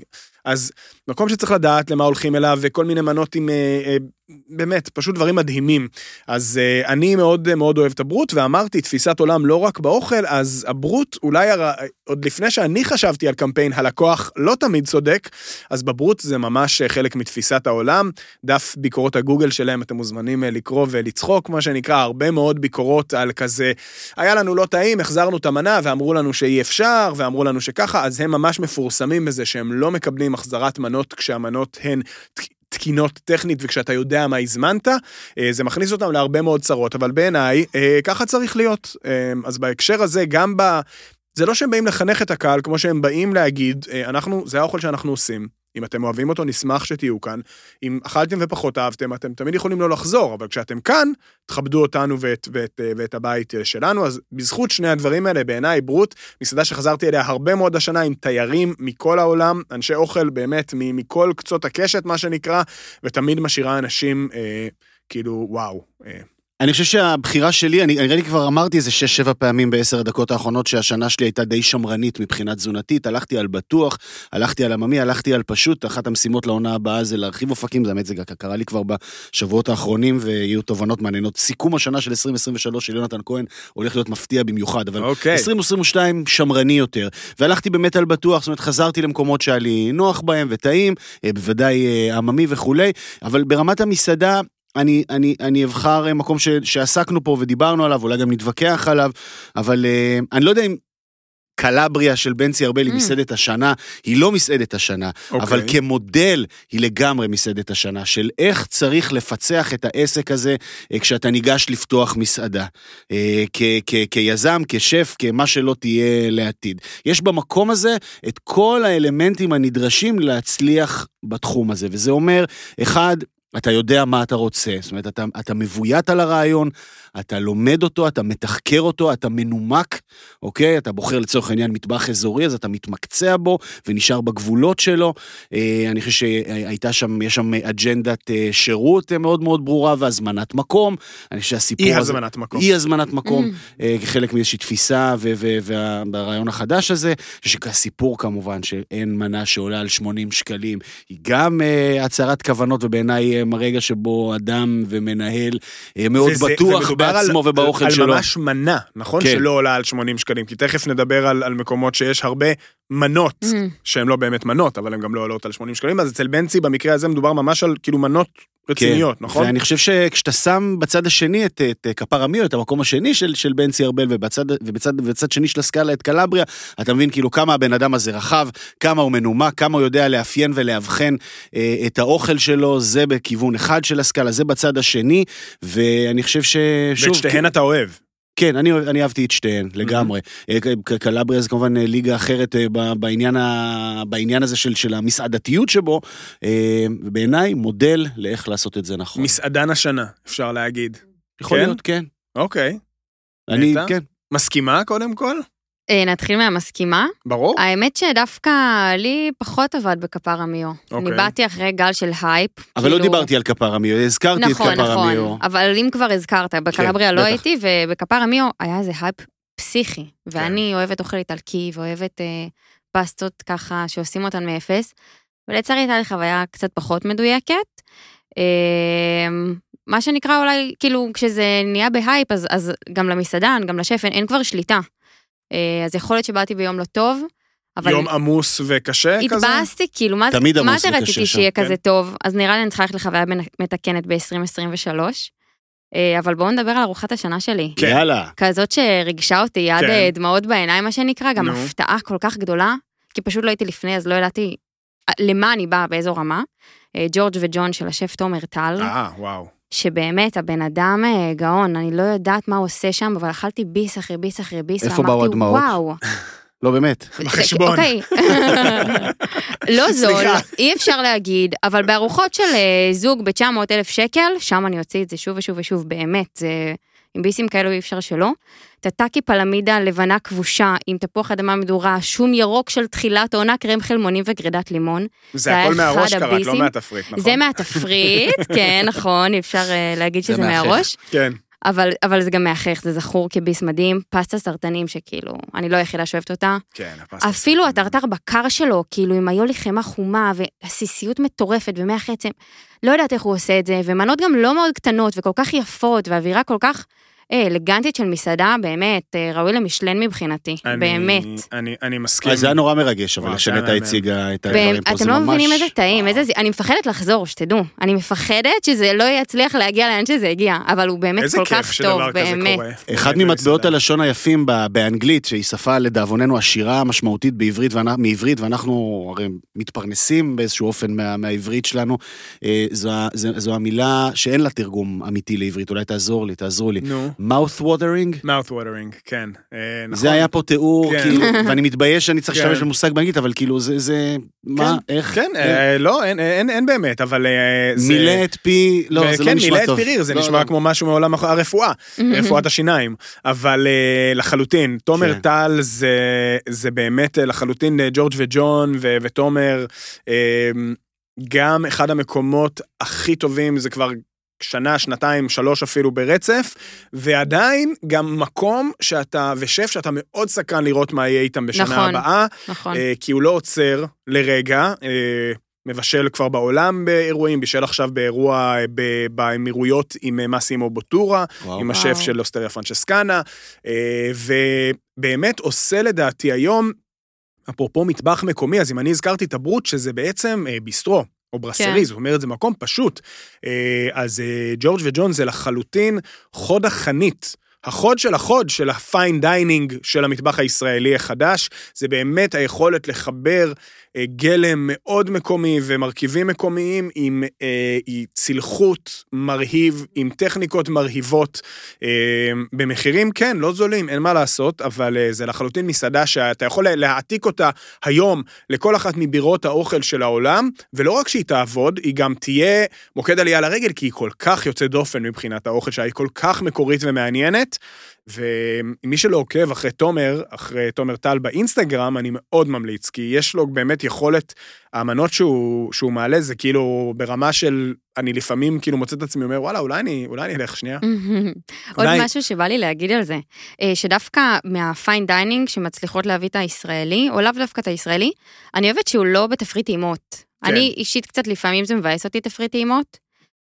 אז מקום שצריך לדעת למה הולכים אליו, וכל מיני מנות עם... אה, אה, באמת, פשוט דברים מדהימים. אז אה, אני מאוד מאוד אוהב את הברוט, ואמרתי, תפיסת עולם לא רק באוכל, אז הברוט, אולי הר... עוד לפני שאני חשבתי על קמפיין, הלקוח לא תמיד צודק, אז בברוט זה ממש חלק מתפיסת העולם. דף ביקורות הגוגל שלהם, אתם מוזמנים לקרוא ולצחוק, מה שנקרא, הרבה מאוד ביקורות על כזה, היה לנו לא טעים, החזרנו את המנה, ואמרו לנו שאי אפשר, ואמרו לנו שככה, אז הם ממש מפורסמים בזה שהם לא מקבלים החזרת מנות כשהמנות הן תקינות טכנית וכשאתה יודע מה הזמנת, אה, זה מכניס אותם להרבה מאוד צרות, אבל בעיניי אה, ככה צריך להיות. אה, אז בהקשר הזה, גם ב... זה לא שהם באים לחנך את הקהל, כמו שהם באים להגיד, אנחנו, זה האוכל שאנחנו עושים. אם אתם אוהבים אותו, נשמח שתהיו כאן. אם אכלתם ופחות אהבתם, אתם תמיד יכולים לא לחזור, אבל כשאתם כאן, תכבדו אותנו ואת, ואת, אה, ואת הבית אה, שלנו. אז בזכות שני הדברים האלה, בעיניי, ברוט, מסעדה שחזרתי אליה הרבה מאוד השנה עם תיירים מכל העולם, אנשי אוכל באמת מכל קצות הקשת, מה שנקרא, ותמיד משאירה אנשים, אה, כאילו, וואו. אה, אני חושב שהבחירה שלי, אני נראה לי כבר אמרתי איזה 6-7 פעמים בעשר הדקות האחרונות שהשנה שלי הייתה די שמרנית מבחינה תזונתית, הלכתי על בטוח, הלכתי על עממי, הלכתי על פשוט, אחת המשימות לעונה הבאה זה להרחיב אופקים, זה האמת זה קרה לי כבר בשבועות האחרונים ויהיו תובנות מעניינות. סיכום השנה של 2023 של יונתן כהן הולך להיות מפתיע במיוחד, אבל אוקיי. 2022 שמרני יותר, והלכתי באמת על בטוח, זאת אומרת חזרתי למקומות שהיה לי נוח בהם וטעים, אה, בוודאי אה, עממי וכולי, אבל ברמת המסעדה, אני, אני, אני אבחר אה, מקום ש, שעסקנו פה ודיברנו עליו, אולי גם נתווכח עליו, אבל uh, אני לא יודע אם קלבריה של בנצי ארבל היא Mm. מסעדת השנה, היא לא מסעדת השנה, אוקיי. אבל כמודל היא לגמרי מסעדת השנה, של איך צריך לפצח את העסק הזה אה, כשאתה ניגש לפתוח מסעדה. אה, כ- כ- כיזם, כשף, כמה שלא תהיה לעתיד. יש במקום הזה את כל האלמנטים הנדרשים להצליח בתחום הזה, וזה אומר, אחד, אתה יודע מה אתה רוצה, זאת אומרת, אתה, אתה מבוית על הרעיון, אתה לומד אותו, אתה מתחקר אותו, אתה מנומק, אוקיי? אתה בוחר לצורך העניין מטבח אזורי, אז אתה מתמקצע בו ונשאר בגבולות שלו. אה, אני חושב שהייתה שם, יש שם אג'נדת אה, שירות אה, מאוד מאוד ברורה והזמנת מקום. אני חושב שהסיפור אי הזה... הזמנת מקום. אי הזמנת מקום, Mm. אה, כחלק מאיזושהי תפיסה והרעיון החדש הזה, שהסיפור כמובן שאין מנה שעולה על 80 שקלים, היא גם אה, הצהרת כוונות ובעיניי אה, מרגע שבו אדם ומנהל אה, מאוד וזה- בטוח על- בעצמו ובאוכל על שלו. ממש מנה, נכון? כן. שלא עולה על 80 שקלים, כי תכף נדבר על, על מקומות שיש הרבה מנות, Mm. שהן לא באמת מנות, אבל הן גם לא עולות על 80 שקלים, אז אצל בנצי במקרה הזה מדובר ממש על כאילו מנות רציניות, כן. נכון? ואני חושב שכשאתה שם בצד השני את, את כפר עמיר, את המקום השני של, של בנצי ארבל, ובצד, ובצד, ובצד שני של הסקאלה את קלבריה, אתה מבין כאילו כמה הבן אדם הזה רחב, כמה הוא מנומק, כמה הוא יודע לאפיין ולאבחן אה, את האוכל שלו, זה בכיוון אחד של הסקאלה, זה בצד השני, ואני חושב ש... שוב, ואת שתיהן אתה אוהב. כן, אני, אני אהבתי את שתיהן, לגמרי. אה, קלבריה זה כמובן אה, ליגה אחרת אה, בעניין, ה, בעניין הזה של, של המסעדתיות שבו, ובעיניי מודל לאיך לעשות את זה נכון. מסעדן השנה, אפשר להגיד. יכול כן? להיות, כן. אוקיי. אני, נטע? כן. מסכימה קודם כל? אה, נתחיל מהמסכימה. ברור. האמת שדווקא לי פחות עבד בכפר עמיו. אני אוקיי. באתי אחרי גל של הייפ. אבל לא כאילו- דיברתי על כפר עמיו, הזכרתי נכון, את כפר נכון, עמיו. אבל אם כבר הזכרת, בקלבריה לא בטח. הייתי, ובכפר עמיו היה איזה הייפ פסיכי. ואני אוהבת אוכל איטלקי, ואוהבת אה, פסטות ככה שעושים אותן מאפס. ולצערי הייתה לי חוויה קצת פחות מדויקת. אה, מה שנקרא אולי, כאילו, כשזה נהיה בהייפ, אז, אז גם למסעדן, גם לשף, אין, אין כבר שליטה. אה, אז יכול להיות שבאתי ביום לא טוב, אבל יום עמוס וקשה כזה? התבאסתי, כאילו, מה תמיד מה עמוס זה וקשה רציתי שם, שיהיה כן. כזה טוב? אז נראה לי אני צריכה ללכת לחוויה מתקנת ב-2023. אבל בואו נדבר על ארוחת השנה שלי. כן. יאללה. כזאת שריגשה אותי עד כן. אה, דמעות בעיניים, מה שנקרא, גם נו. הפתעה כל כך גדולה, כי פשוט לא הייתי לפני, אז לא ידעתי אה, למה אני באה, באיזו רמה. אה, ג'ורג' וג'ון של השף תומר טל, אה, וואו. שבאמת הבן אדם אה, גאון, אני לא יודעת מה הוא עושה שם, אבל אכלתי ביס אחרי ביס אחרי ביס, איפה באו הדמעות? וואו. לא, באמת. בחשבון. אוקיי. לא זול. אי אפשר להגיד, אבל בארוחות של אה, זוג ב-900 אלף שקל, שם אני אוציא את זה שוב ושוב ושוב, באמת, זה... עם ביסים כאלו אי אפשר שלא. טאטאקי פלמידה לבנה כבושה עם תפוח אדמה מדורה, שום ירוק של תחילת עונה, קרם חלמונים וגרידת לימון. זה הכל מהראש קראת, לא. מהתפריט, נכון? זה מהתפריט, כן, נכון, אי אפשר אה, להגיד זה שזה. מהראש, כן. אבל, אבל זה גם מהחך, זה זכור כביס מדהים, פסטה סרטנים שכאילו, אני לא היחידה שאוהבת אותה. כן, הפסטה. אפילו הטרטר בקר שלו, כאילו עם היולי חמאה חומה ועסיסיות מטורפת ומח עצם, לא יודעת איך הוא עושה את זה, ומנות גם לא מאוד קטנות וכל כך יפות, ואווירה כל כך אלגנטית של מסעדה, באמת, אה, ראוי למשלן מבחינתי, אני- באמת. אני- אני מסכים. אז זה היה נורא מרגש, אבל שנטע הציגה את הדברים פה, זה אתם ממש... לא מבינים איזה טעים, איזה זה, אני מפחדת לחזור, שתדעו. אני מפחדת שזה לא יצליח להגיע לאן שזה הגיע, אבל הוא באמת כל כך טוב, באמת. אחד ממטבעות. הלשון היפים באנגלית, שהיא שפה לדאבוננו עשירה משמעותית בעברית, ואנ- מעברית, ואנחנו הרי מתפרנסים באיזשהו אופן מה, מהעברית שלנו, אה, זו, ה- זו, זו המילה שאין לה תרגום אמיתי לעברית, אולי תעזור לי, תעזרו לי. נו, mouth watering, mouth watering, כן. אה, נכון. זה היה פה תיאור, כן. כאילו, ואני מתבייש שאני צריך כן. להשתמש במושג באנגלית, אבל כאילו זה, זה, מה, איך? כן, אה, לא, אין- אין אין באמת, אבל... אה, זה- מילא את פי, לא, זה לא כן, נשמע מילא את טוב. פיריר, זה לא, נשמע לא. כמו משהו מעולם הח- הרפואה, רפואת השיניים. אבל אה, לחלוטין, תומר כן. טל זה- זה באמת אה, לחלוטין אה, ג'ורג' וג'ון ו- ותומר, אה, גם אחד המקומות הכי טובים, זה כבר שנה, שנתיים, שלוש אפילו ברצף, ועדיין גם מקום שאתה, ושף שאתה מאוד סקרן לראות מה יהיה איתם בשנה נכון. הבאה. נכון. אה, כי הוא לא עוצר לרגע, אה, מבשל כבר בעולם באירועים, בישל עכשיו באירוע אה, ב- באמירויות עם מאסימו בוטורה, וואו. עם וואו. השף של אוסטריה פרנצ'סקנה, ובאמת עושה לדעתי היום, אפרופו מטבח מקומי, אז אם אני הזכרתי את הברוט, שזה בעצם ביסטרו. או ברסרי, כן. זאת אומרת, זה מקום פשוט. אה, אז אה, ג'ורג' וג'ון זה לחלוטין חוד החנית. החוד של החוד של ה fine dining של המטבח הישראלי החדש, זה באמת היכולת לחבר גלם מאוד מקומי ומרכיבים מקומיים עם אה, עם צלחות מרהיב, עם טכניקות מרהיבות, אה, במחירים, כן, לא זולים, אין מה לעשות, אבל אה, זה לחלוטין מסעדה שאתה יכול להעתיק אותה היום לכל אחת מבירות האוכל של העולם, ולא רק שהיא תעבוד, היא גם תהיה מוקד עלייה לרגל, כי היא כל כך יוצאת דופן מבחינת האוכל שלה, היא כל כך מקורית ומעניינת. ומי שלא עוקב אחרי תומר, אחרי תומר טל באינסטגרם, אני מאוד ממליץ, כי יש לו באמת יכולת, האמנות שהוא, שהוא מעלה זה כאילו ברמה של, אני לפעמים כאילו מוצא את עצמי אומר, וואלה, אולי אני, אולי אני אלך שנייה. עוד אולי- משהו שבא לי להגיד על זה, אה, שדווקא מה fine dining שמצליחות להביא את הישראלי, או לאו דווקא את הישראלי, אני אוהבת שהוא לא בתפריט טעימות. כן. אני אישית קצת לפעמים זה מבאס אותי תפריט טעימות,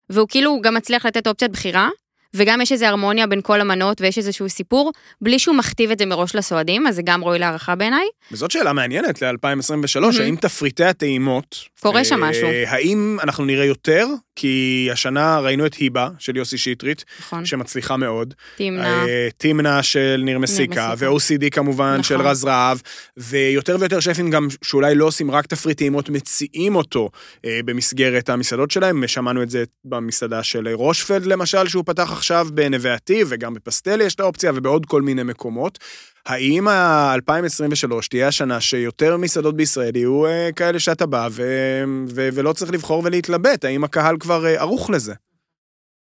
והוא כאילו גם מצליח לתת אופציית בחירה, וגם יש איזו הרמוניה בין כל המנות ויש איזשהו סיפור, בלי שהוא מכתיב את זה מראש לסועדים, אז זה גם ראוי להערכה בעיניי. וזאת שאלה מעניינת ל-2023, מהמם. האם תפריטי הטעימות... קורה שם אה, משהו. האם אנחנו נראה יותר? כי השנה ראינו את היבה של יוסי שטרית, נכון, שמצליחה מאוד. תמנע. אה, תמנע של ניר מסיקה, מסיקה. ו-OCD כמובן נכון. של רז רהב, ויותר ויותר שפים גם שאולי לא עושים רק תפריט טעימות, מציעים אותו אה, במסגרת המסעדות שלהם, שמענו את זה במסעדה של רושפלד למשל, שהוא פתח עכשיו בנווה עתיב, וגם בפסטל יש את האופציה, ובעוד כל מיני מקומות. האם ה-2023 תהיה השנה שיותר מסעדות בישראל יהיו אה, כאלה שאתה בא ו- ו- ולא צריך לבחור ולהתלבט? האם הקהל כבר אה, ערוך לזה?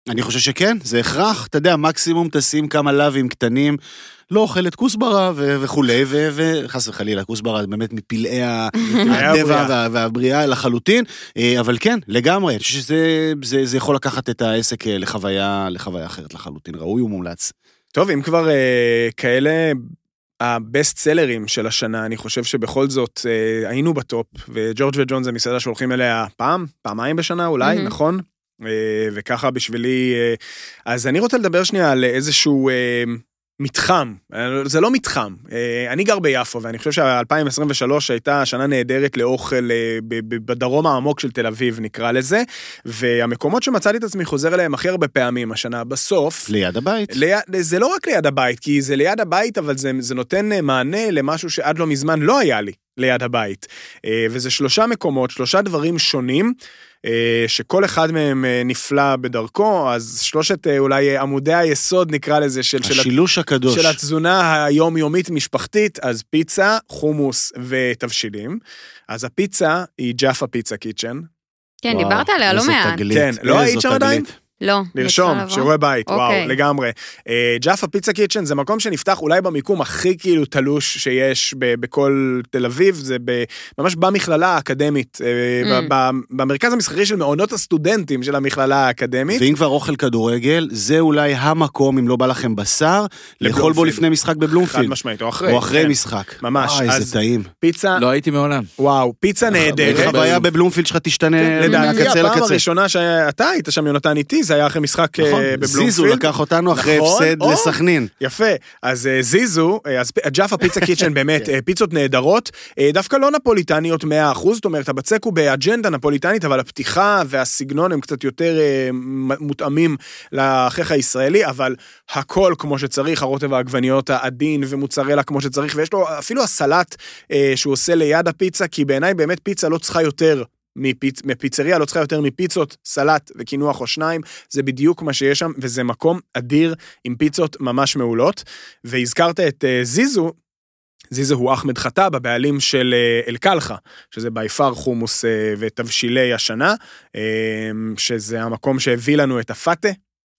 אני חושב שכן, זה הכרח. אתה יודע, מקסימום תשים כמה לאווים קטנים, לא אוכלת כוסברה ו- וכולי, ו- וחס וחלילה, כוסברה זה באמת מפלאי. הטבע וה- והבריאה לחלוטין, אה, אבל כן, לגמרי, אני חושב שזה זה, זה יכול לקחת את העסק אה, לחוויה, לחוויה אחרת לחלוטין, ראוי ומומלץ. טוב, אם כבר אה, כאלה הבסט סלרים של השנה, אני חושב שבכל זאת אה, היינו בטופ, וג'ורג' וג'ון זה מסעדה שהולכים אליה פעם, פעמיים בשנה אולי, מהמם. נכון? אה, וככה בשבילי... אה, אז אני רוצה לדבר שנייה על איזשהו אה, מתחם, זה לא מתחם. אני גר ביפו, ואני חושב ש-2023 הייתה שנה נהדרת לאוכל בדרום העמוק של תל אביב, נקרא לזה, והמקומות שמצאתי את עצמי חוזר אליהם הכי הרבה פעמים השנה, בסוף, ליד הבית. ליד, זה לא רק ליד הבית, כי זה ליד הבית, אבל זה, זה נותן מענה למשהו שעד לא מזמן לא היה לי ליד הבית. וזה שלושה מקומות, שלושה דברים שונים. אה, שכל אחד מהם אה, נפלא בדרכו, אז שלושת אה, אולי עמודי היסוד נקרא לזה של, של, השילוש הקדוש. של התזונה היומיומית-משפחתית, אז פיצה, חומוס ותבשילים. אז הפיצה היא ג'אפה פיצה קיצ'ן. כן, וואו, דיברת עליה לא מעט. תגלית, כן, לא היית שם. עדיין? לא. לרשום, שיעורי? בית, וואו, אוקיי. לגמרי. אה, ג'אפה פיצה קיצ'ן זה מקום שנפתח אולי במיקום הכי כאילו תלוש שיש ב- בכל תל אביב, זה ב- ממש במכללה האקדמית, אה, Mm. ב- ב- במרכז המסחרי של מעונות הסטודנטים של המכללה האקדמית. ואם כבר אוכל כדורגל, זה אולי המקום, אם לא בא לכם בשר, לאכול בו. לפני משחק חד בבלומפילד. משמעית, או אחרי. או אחרי כן. משחק. ממש, אז- איזה טעים. פיצה, לא הייתי מעולם. וואו, פיצה נהדרת. חוויה בבלומפילד שלך תשתנה כן, לדעתי מהקצה הפעם לקצה. הראשונה שאתה היית שם, יונתן איתי, זה היה אחרי משחק אה, נכון, בבלומפילד. זיזו לקח אותנו אחרי נכון, הפסד או. לסכנין. יפה, אז אה, זיזו, אה, אז ג'אפה פיצה קיצ'ן באמת, כן. פיצות נהדרות, דווקא לא נפוליטניות 100%, זאת אומרת, הבצק הוא באג'נדה נפוליטנית, אבל הפתיחה והסגנון הם קצת יותר מותאמים לאחיך הישראלי, אבל הכל כמו שצריך, הרוטב העגבניות העדין ומוצרלה כמו שצריך, ויש לו אפילו הסלט שהוא עושה ליד הפיצה, כי בעיניי באמת פיצה לא צריכה יותר. מפיצ... מפיצריה לא צריכה יותר מפיצות, סלט וקינוח או שניים, זה בדיוק מה שיש שם, וזה מקום אדיר עם פיצות ממש מעולות. והזכרת את אה, זיזו, זיזו הוא אחמד חטאב, הבעלים של אה, אל-קלחה, שזה בי פאר חומוס אה, ותבשילי השנה, שזה המקום שהביא לנו את הפאטה.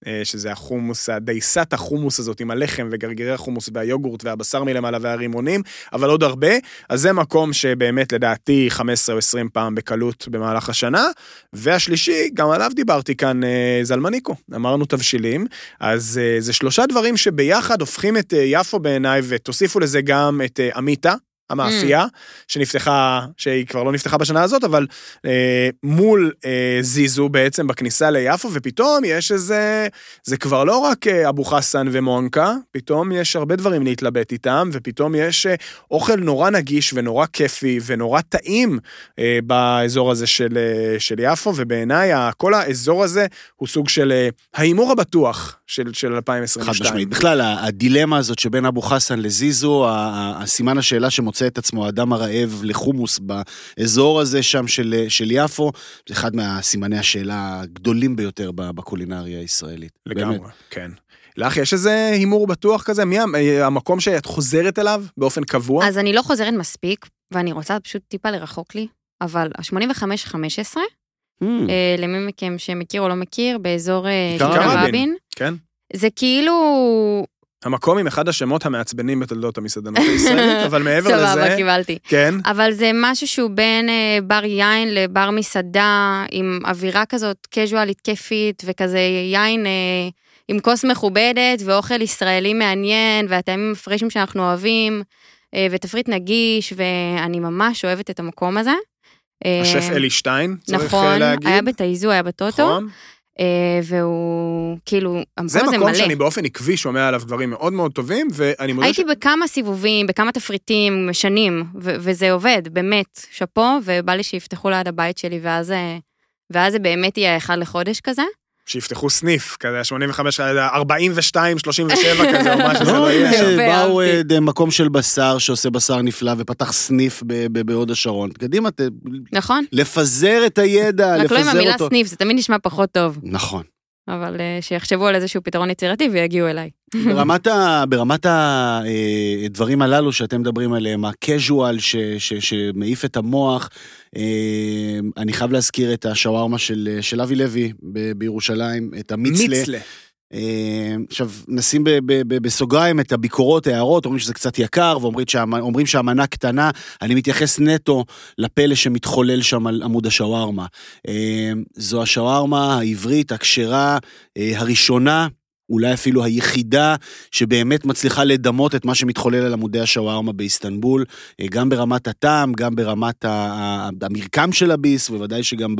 אה, שזה החומוס, הדייסת החומוס הזאת עם הלחם וגרגירי החומוס והיוגורט והבשר מלמעלה והרימונים, אבל עוד הרבה. אז זה מקום שבאמת לדעתי 15 או 20 פעם בקלות במהלך השנה. והשלישי, גם עליו דיברתי כאן, אה, זלמניקו. אמרנו תבשילים. אז אה, זה שלושה דברים שביחד הופכים את יפו בעיניי, ותוסיפו לזה גם את אמיתה. המאפייה, שנפתחה, שהיא כבר לא נפתחה בשנה הזאת, אבל אה, מול אה, זיזו בעצם בכניסה ליפו, ופתאום יש איזה, זה כבר לא רק אה, אבו חסן ומונקה, פתאום יש הרבה דברים להתלבט איתם, ופתאום יש אה, אוכל נורא נגיש ונורא כיפי ונורא טעים אה, באזור הזה של, אה, של יפו, ובעיניי כל האזור הזה הוא סוג של אה, ההימור הבטוח של, של 2022. חד משמעית. בכלל, הדילמה הזאת שבין אבו חסן לזיזו, הסימן השאלה שמוצא את עצמו האדם הרעב לחומוס באזור הזה שם של, של יפו, זה אחד מהסימני השאלה הגדולים ביותר ב- בקולינריה הישראלית. לגמרי, באמת. כן. לך יש איזה הימור בטוח כזה? מי אה, המקום שאת חוזרת אליו באופן קבוע? אז אני לא חוזרת מספיק, ואני רוצה פשוט טיפה לרחוק לי, אבל ה-85-15, Hmm. אה, למי מכם שמכיר או לא מכיר, באזור אה, כיכר. רבין, כן. זה כאילו... המקום עם אחד השמות המעצבנים בתולדות המסעדנות הישראלית, אבל מעבר סבבה, לזה, קיבלתי. כן, אבל זה משהו שהוא בין אה, בר יין לבר מסעדה, עם אווירה כזאת קזואלית כיפית, וכזה יין אה, עם כוס מכובדת, ואוכל ישראלי מעניין, והטעמים הפרשים שאנחנו אוהבים, אה, ותפריט נגיש, ואני ממש אוהבת את המקום הזה. השף אלי שטיין, צריך נכון, להגיד. היה בתאיזו, היה בטוטו, נכון. אה, והוא כאילו, המקום זה הזה מקום מלא. שאני באופן עקבי שומע עליו דברים מאוד מאוד טובים, ואני מודה ש... הייתי בכמה סיבובים, בכמה תפריטים, שנים, ו- וזה עובד, באמת, שאפו, ובא לי שיפתחו ליד הבית שלי, ואז, אה, ואז זה באמת יהיה אחד לחודש כזה. שיפתחו סניף, כזה 85, 42, 37 כזה, או מה שזה לא, לא יהיה יפה, באו. אה, מקום של בשר שעושה בשר נפלא ופתח סניף ב- ב- בהוד השרון. קדימה, נכון? לפזר את הידע, רק לא עם לפזר המילה אותו. סניף, זה תמיד נשמע פחות טוב, נכון. אבל אה, שיחשבו על איזשהו פתרון יצירתי ויגיעו אליי. ברמת, ה, ברמת הדברים הללו שאתם מדברים עליהם, הקז'ואל ש, ש, שמעיף את המוח, אה, אני חייב להזכיר את השווארמה של, של אבי לוי ב- בירושלים, את המיצלה. מיצלה. אה, עכשיו, נשים בסוגריים את הביקורות, הערות, אומרים שזה קצת יקר, ואומרים שהמ- אומרים שהמנה קטנה, אני מתייחס נטו לפלא שמתחולל שם על עמוד השווארמה. אה, זו השווארמה העברית, הכשרה, אה, הראשונה. אולי אפילו היחידה שבאמת מצליחה לדמות את מה שמתחולל על עמודי השווארמה באיסטנבול, אה, גם ברמת הטעם, גם ברמת המרקם של הביס, ובוודאי שגם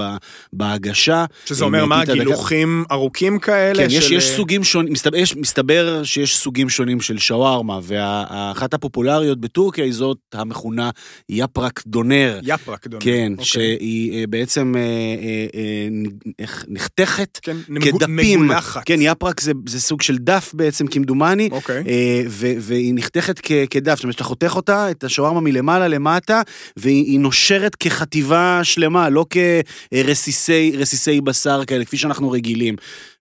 בהגשה. שזה אומר אה, מה, פיתה דקה- גילוחים ארוכים כאלה? כן, יש, של- יש סוגים שונים, מסתבר, יש, מסתבר שיש סוגים שונים של שווארמה, ואחת הפופולריות בטורקיה היא זאת המכונה יפרק דונר. יפרק, דונר. כן, אוקיי. שהיא אה, בעצם אה, אה, אה, נחתכת כן, כדפים. מגולחת. כן, יפרק זה, זה סוג של דף בעצם, כמדומני. אוקיי. אה, ו- והיא נחתכת כ- כדף, זאת אומרת שאתה חותך אותה, את השווארמה מלמעלה למטה, והיא היא נושרת כחטיבה שלמה, לא כרסיסי רסיסי בשר כאלה, כפי שאנחנו רגילים.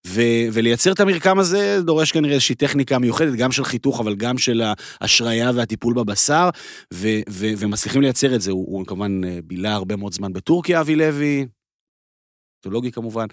ו- ולייצר את המרקם הזה דורש כנראה איזושהי טכניקה מיוחדת, גם של חיתוך, אבל גם של ההשריה והטיפול בבשר, ו- ו- ומצליחים לייצר את זה. הוא, הוא כמובן אה, בילה הרבה מאוד זמן בטורקיה, אבי לוי, מיתולוגי כמובן,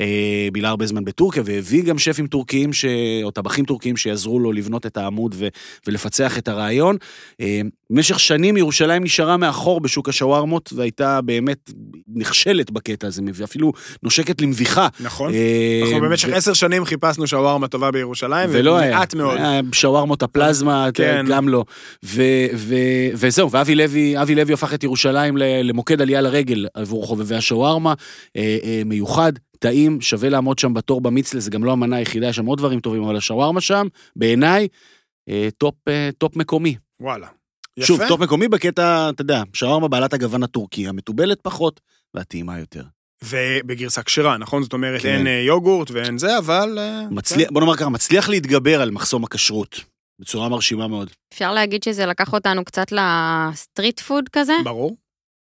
אה, בילה הרבה זמן בטורקיה, והביא גם שפים טורקיים, ש... או טבחים טורקיים שיעזרו לו לבנות את העמוד ו... ולפצח את הרעיון. אה, במשך שנים ירושלים נשארה מאחור בשוק השווארמות, והייתה באמת נכשלת בקטע הזה, ואפילו נושקת למביכה. נכון. אה, אנחנו במשך עשר שנים חיפשנו שווארמה טובה בירושלים, ולא היה. ומעט מאוד. שווארמות הפלזמה, כן. גם לא. ו- ו- וזהו, ואבי לוי, לוי הפך את ירושלים למוקד עלייה לרגל עבור חובבי השווארמה. מיוחד, טעים, שווה לעמוד שם בתור במצלה, זה גם לא המנה היחידה, יש שם עוד דברים טובים, אבל השווארמה שם, בעיניי, אה, top, אה, top מקומי. וואלה. יפה. שוב, top מקומי בקטע, אתה יודע, שווארמה בעלת הגוון הטורקי, המתובלת פחות והטעימה יותר. ובגרסה כשרה, נכון? זאת אומרת, כן. אין אה, יוגורט ואין זה, אבל... מצליח, בוא נאמר ככה, מצליח להתגבר על מחסום הכשרות, בצורה מרשימה מאוד. אפשר להגיד שזה לקח אותנו קצת ל street food כזה? כן, ברור.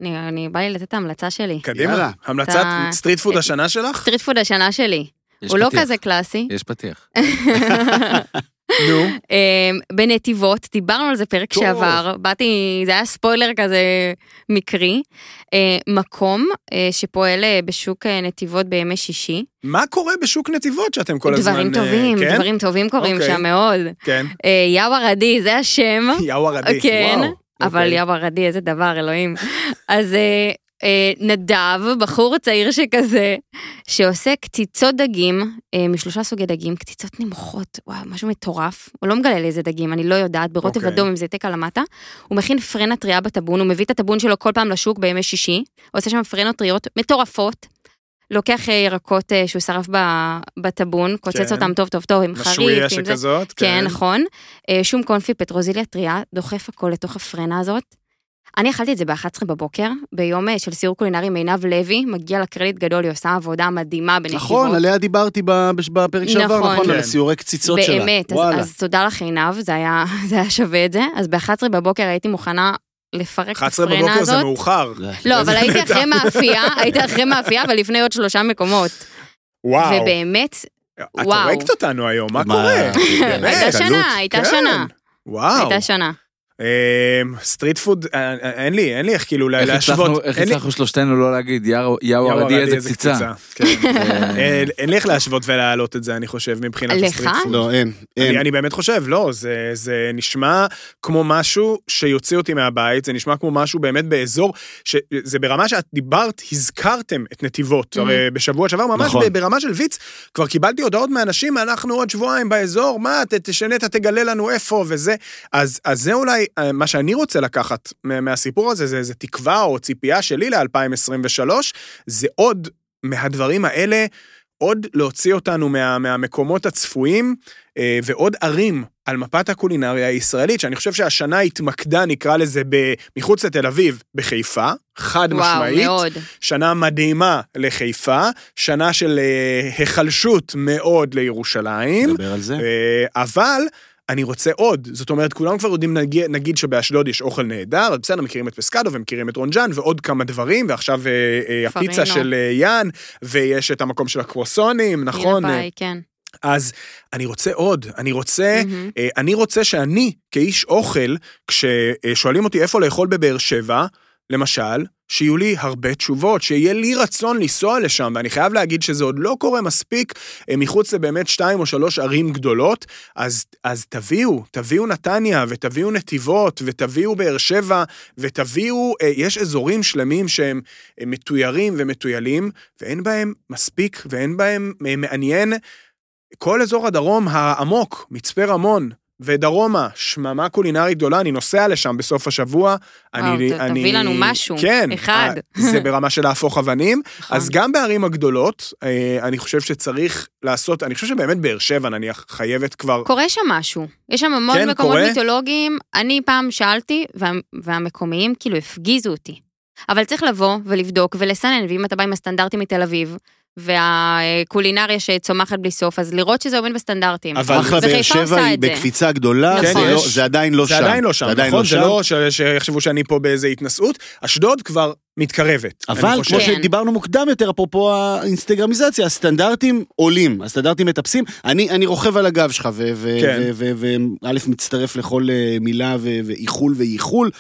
אני, אני בא לי לתת את ההמלצה שלי. קדימה. יאללה. המלצת אתה- סטריט פוד השנה שלך? street food השנה שלי. יש הוא לא פתיח. כזה קלאסי. יש פתיח. נו. אמ, בנתיבות, דיברנו על זה פרק טוב. שעבר, באתי, זה היה ספוילר כזה מקרי. אה, מקום אה, שפועל אה, בשוק אה, נתיבות בימי שישי. מה קורה בשוק נתיבות שאתם כל הזמן... דברים אה, טובים, כן? דברים טובים קורים אוקיי. שם מאוד. כן. אה, יאו ערדי, זה השם. יאו ערדי. כן, וואו. אבל אוקיי. יאו ערדי, איזה דבר, אלוהים. אז אה, אה, נדב, בחור צעיר שכזה, שעושה קציצות דגים, אה, משלושה סוגי דגים, קציצות נמוכות, וואו, משהו מטורף. הוא לא מגלה לי איזה דגים, אני לא יודעת, ברוטב אוקיי. אדום עם זיתק על המטה. הוא מכין פרנה טריה בטבון, הוא מביא את הטבון שלו כל פעם לשוק בימי שישי, עושה שם פרנות טריות מטורפות. לוקח אה, ירקות אה, שהוא שרף ב- בטבון, קוצץ כן. אותם טוב טוב טוב עם חריף, זה. שכזאת. כן, נכון. אה, שום קונפי, פטרוזיליה טריה, דוחף הכל לתוך הפרנה הזאת. אני אכלתי את זה ב-11 בבוקר, ביום של סיור קולינרי עם עינב לוי, מגיע לה קרדיט גדול, היא עושה עבודה מדהימה בנתיבות. נכון, עליה דיברתי ב- בש- בפרק שעבר, נכון. נכון, על כן. הסיורי קציצות שלה. באמת, אז. אז תודה לך עינב, זה היה, זה היה שווה את זה. אז ב-11 בבוקר הייתי מוכנה לפרק את 11 הפרנה בבוקר זה הזאת. מאוחר. לא, אבל הייתי אחרי מאפייה, הייתי אחרי מאפייה, אבל לפני עוד שלושה מקומות. וואו. ובאמת, את וואו. הורגת אותנו היום, מה קורה? הייתה. שנה, הייתה כן. שנה. וואו. הייתה שנה. אמ, סטריט פוד, אה, אה, אין לי, אין לי איך כאילו להשוות. איך הצלחנו שלושתנו לא להגיד יאו יאו ערדי איזה קציצה. כן. אין לי איך להשוות ולהעלות את זה, אני חושב, מבחינת? הסטריט פוד. לא, אין, אני, אין. אני באמת חושב, לא, זה, זה נשמע כמו משהו שיוציא אותי מהבית, זה נשמע כמו משהו באמת באזור, שזה ברמה שאת דיברת, הזכרתם את נתיבות, Mhm. הרי בשבוע שעבר, ממש נכון. ברמה של ויץ, כבר קיבלתי הודעות מאנשים, אנחנו עוד שבועיים באזור, מה, תשנה, אתה תגלה לנו איפה וזה. אז, אז זה אולי אה, מה שאני רוצה לקחת מה- מהסיפור הזה, זה, זה תקווה או ציפייה שלי ל-2023, זה עוד מהדברים האלה, עוד להוציא אותנו מה, מהמקומות הצפויים, אה, ועוד ערים על מפת הקולינריה הישראלית, שאני חושב שהשנה התמקדה, נקרא לזה, ב- מחוץ לתל אביב, בחיפה, חד וואו, משמעית. מאוד. שנה מדהימה לחיפה, שנה של אה, היחלשות מאוד לירושלים, נדבר על זה. אה, אבל... אני רוצה עוד, זאת אומרת, כולם כבר יודעים, נגיד, נגיד שבאשדוד יש אוכל נהדר, אז בסדר, מכירים את פסקדו ומכירים את רונג'אן ועוד כמה דברים, ועכשיו אה, אה. הפיצה של אה, יאן, ויש את המקום של הקרואסונים, נכון? הנה פאי, כן. אז אני רוצה עוד, אני רוצה, מהמם. אה, אני רוצה שאני, כאיש אוכל, כששואלים אותי איפה לאכול בבאר שבע, למשל, שיהיו לי הרבה תשובות, שיהיה לי רצון לנסוע לשם, ואני חייב להגיד שזה עוד לא קורה מספיק אה, מחוץ לבאמת שתיים או שלוש ערים גדולות, אז, אז תביאו, תביאו נתניה, ותביאו נתיבות, ותביאו באר שבע, ותביאו, אה, יש אזורים שלמים שהם אה, מתוירים ומטוילים, ואין בהם מספיק, ואין בהם אה, מעניין. כל אזור הדרום העמוק, מצפה רמון, ודרומה, שממה קולינרית גדולה, אני נוסע לשם בסוף השבוע. וואו, אני, ת- אני, תביא לנו משהו, כן, אחד. אה, זה ברמה של להפוך אבנים. נכון. אז גם בערים הגדולות, אה, אני חושב שצריך לעשות, אני חושב שבאמת באר שבע נניח חייבת כבר, קורה שם משהו. יש שם המון כן, מקומות קורה. מיתולוגיים. אני פעם שאלתי, וה, והמקומיים כאילו הפגיזו אותי. אבל צריך לבוא ולבדוק ולסנן, ואם אתה בא עם הסטנדרטים מתל אביב, והקולינריה שצומחת בלי סוף, אז לראות שזה עומד בסטנדרטים. אבל אחלה באר שבע היא זה. בקפיצה גדולה, נכון. זה לא- זה עדיין לא זה שם. עדיין לא שם, עדיין נכון? לא זה שם. לא ש- שיחשבו שאני פה באיזה התנשאות. אשדוד כבר מתקרבת. אבל. כמו כן. שדיברנו מוקדם יותר, אפרופו האינסטגרמיזציה, הסטנדרטים עולים, הסטנדרטים מטפסים. אני, אני רוכב על הגב שלך, כן. וא' מצטרף לכל אה, מילה ואיחול וייחול,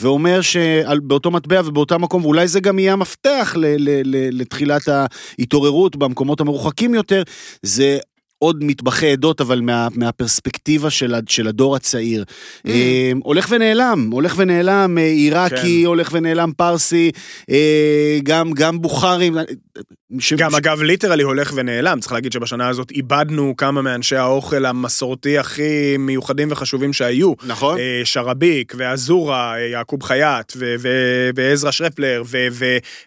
ואומר שבאותו מטבע ובאותו מקום, ואולי זה גם יהיה המפתח ל- ל- ל- לתחילת ההתעוררות במקומות המרוחקים יותר, זה... עוד מטבחי עדות, אבל מה, מהפרספקטיבה של, של הדור הצעיר. אה, הולך ונעלם, הולך ונעלם, אה, עיראקי, כן. הולך ונעלם פרסי, אה, גם, גם בוכרים. אה, ש- גם ש- אגב ליטרלי הולך ונעלם, צריך להגיד שבשנה הזאת איבדנו כמה מאנשי האוכל המסורתי הכי מיוחדים וחשובים שהיו. נכון. אה, שרביק ואזורה, אה, יעקוב חייט ו- ו- ועזרא שרפלר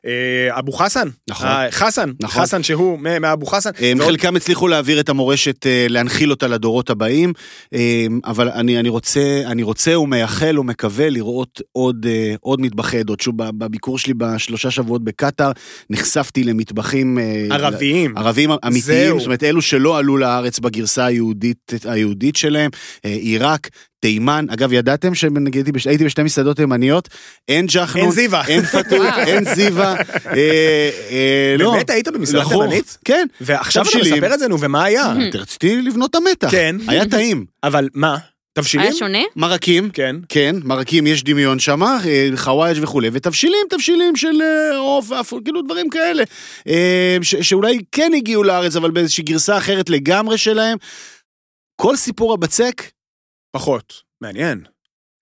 ואבו חסן. נכון. אה, חסן, נכון. חסן שהוא מאבו חסן. הם ועוד- חלקם הצליחו להעביר את המורשת, אה, להנחיל אותה לדורות הבאים, אה, אבל אני, אני, רוצה, אני רוצה ומייחל ומקווה לראות עוד, אה, עוד מטבחי עדות. שוב, בביקור שלי בשלושה שבועות בקטאר, נחשפתי למטבחים... אה, ערביים. ערבים אמיתיים, זהו. זאת אומרת, אלו שלא עלו לארץ בגרסה היהודית, היהודית שלהם, אה, עיראק, תימן, אגב, ידעתם שנגיד הייתי בש- הייתי בשתי מסעדות תימניות, אין ג'חנון, אין זיווה. אין וואו. אין זיווה, אה, לא. באמת היית במסעדה לחוך. תימנית? כן. ועכשיו אתה. מספר את זה, נו, ומה היה? רציתי לבנות את המתח. כן. היה טעים. אבל מה? תבשילים? היה שונה? מרקים, כן. כן, מרקים, יש דמיון שם, חוואג' וכולי, ותבשילים, תבשילים של אה, עוף, כאילו דברים כאלה, אה, ש- שאולי כן הגיעו לארץ, אבל באיזושהי גרסה אחרת לגמרי שלהם. כל סיפור הבצק, פחות. מעניין.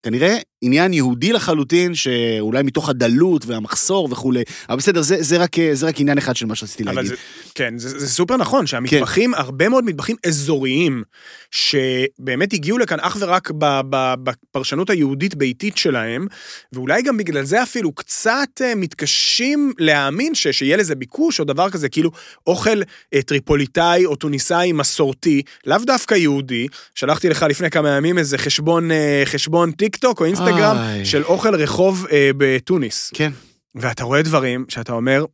כנראה עניין יהודי לחלוטין, שאולי מתוך הדלות והמחסור וכולי, אבל בסדר, זה, זה, רק, זה רק עניין אחד של מה שרציתי להגיד. זה, כן, זה, זה סופר נכון, שהמטבחים, כן. הרבה מאוד מטבחים אזוריים, שבאמת הגיעו לכאן אך ורק ב, ב, בפרשנות היהודית-ביתית שלהם, ואולי גם בגלל זה אפילו קצת אה, מתקשים להאמין ש, שיהיה לזה ביקוש או דבר כזה, כאילו אוכל אה, טריפוליטאי או טוניסאי מסורתי, לאו דווקא יהודי. שלחתי לך לפני כמה ימים איזה חשבון, אה, חשבון טיק טוק או אינסטגרם איי. של אוכל רחוב אה, בתוניס. כן. ואתה רואה דברים שאתה אומר,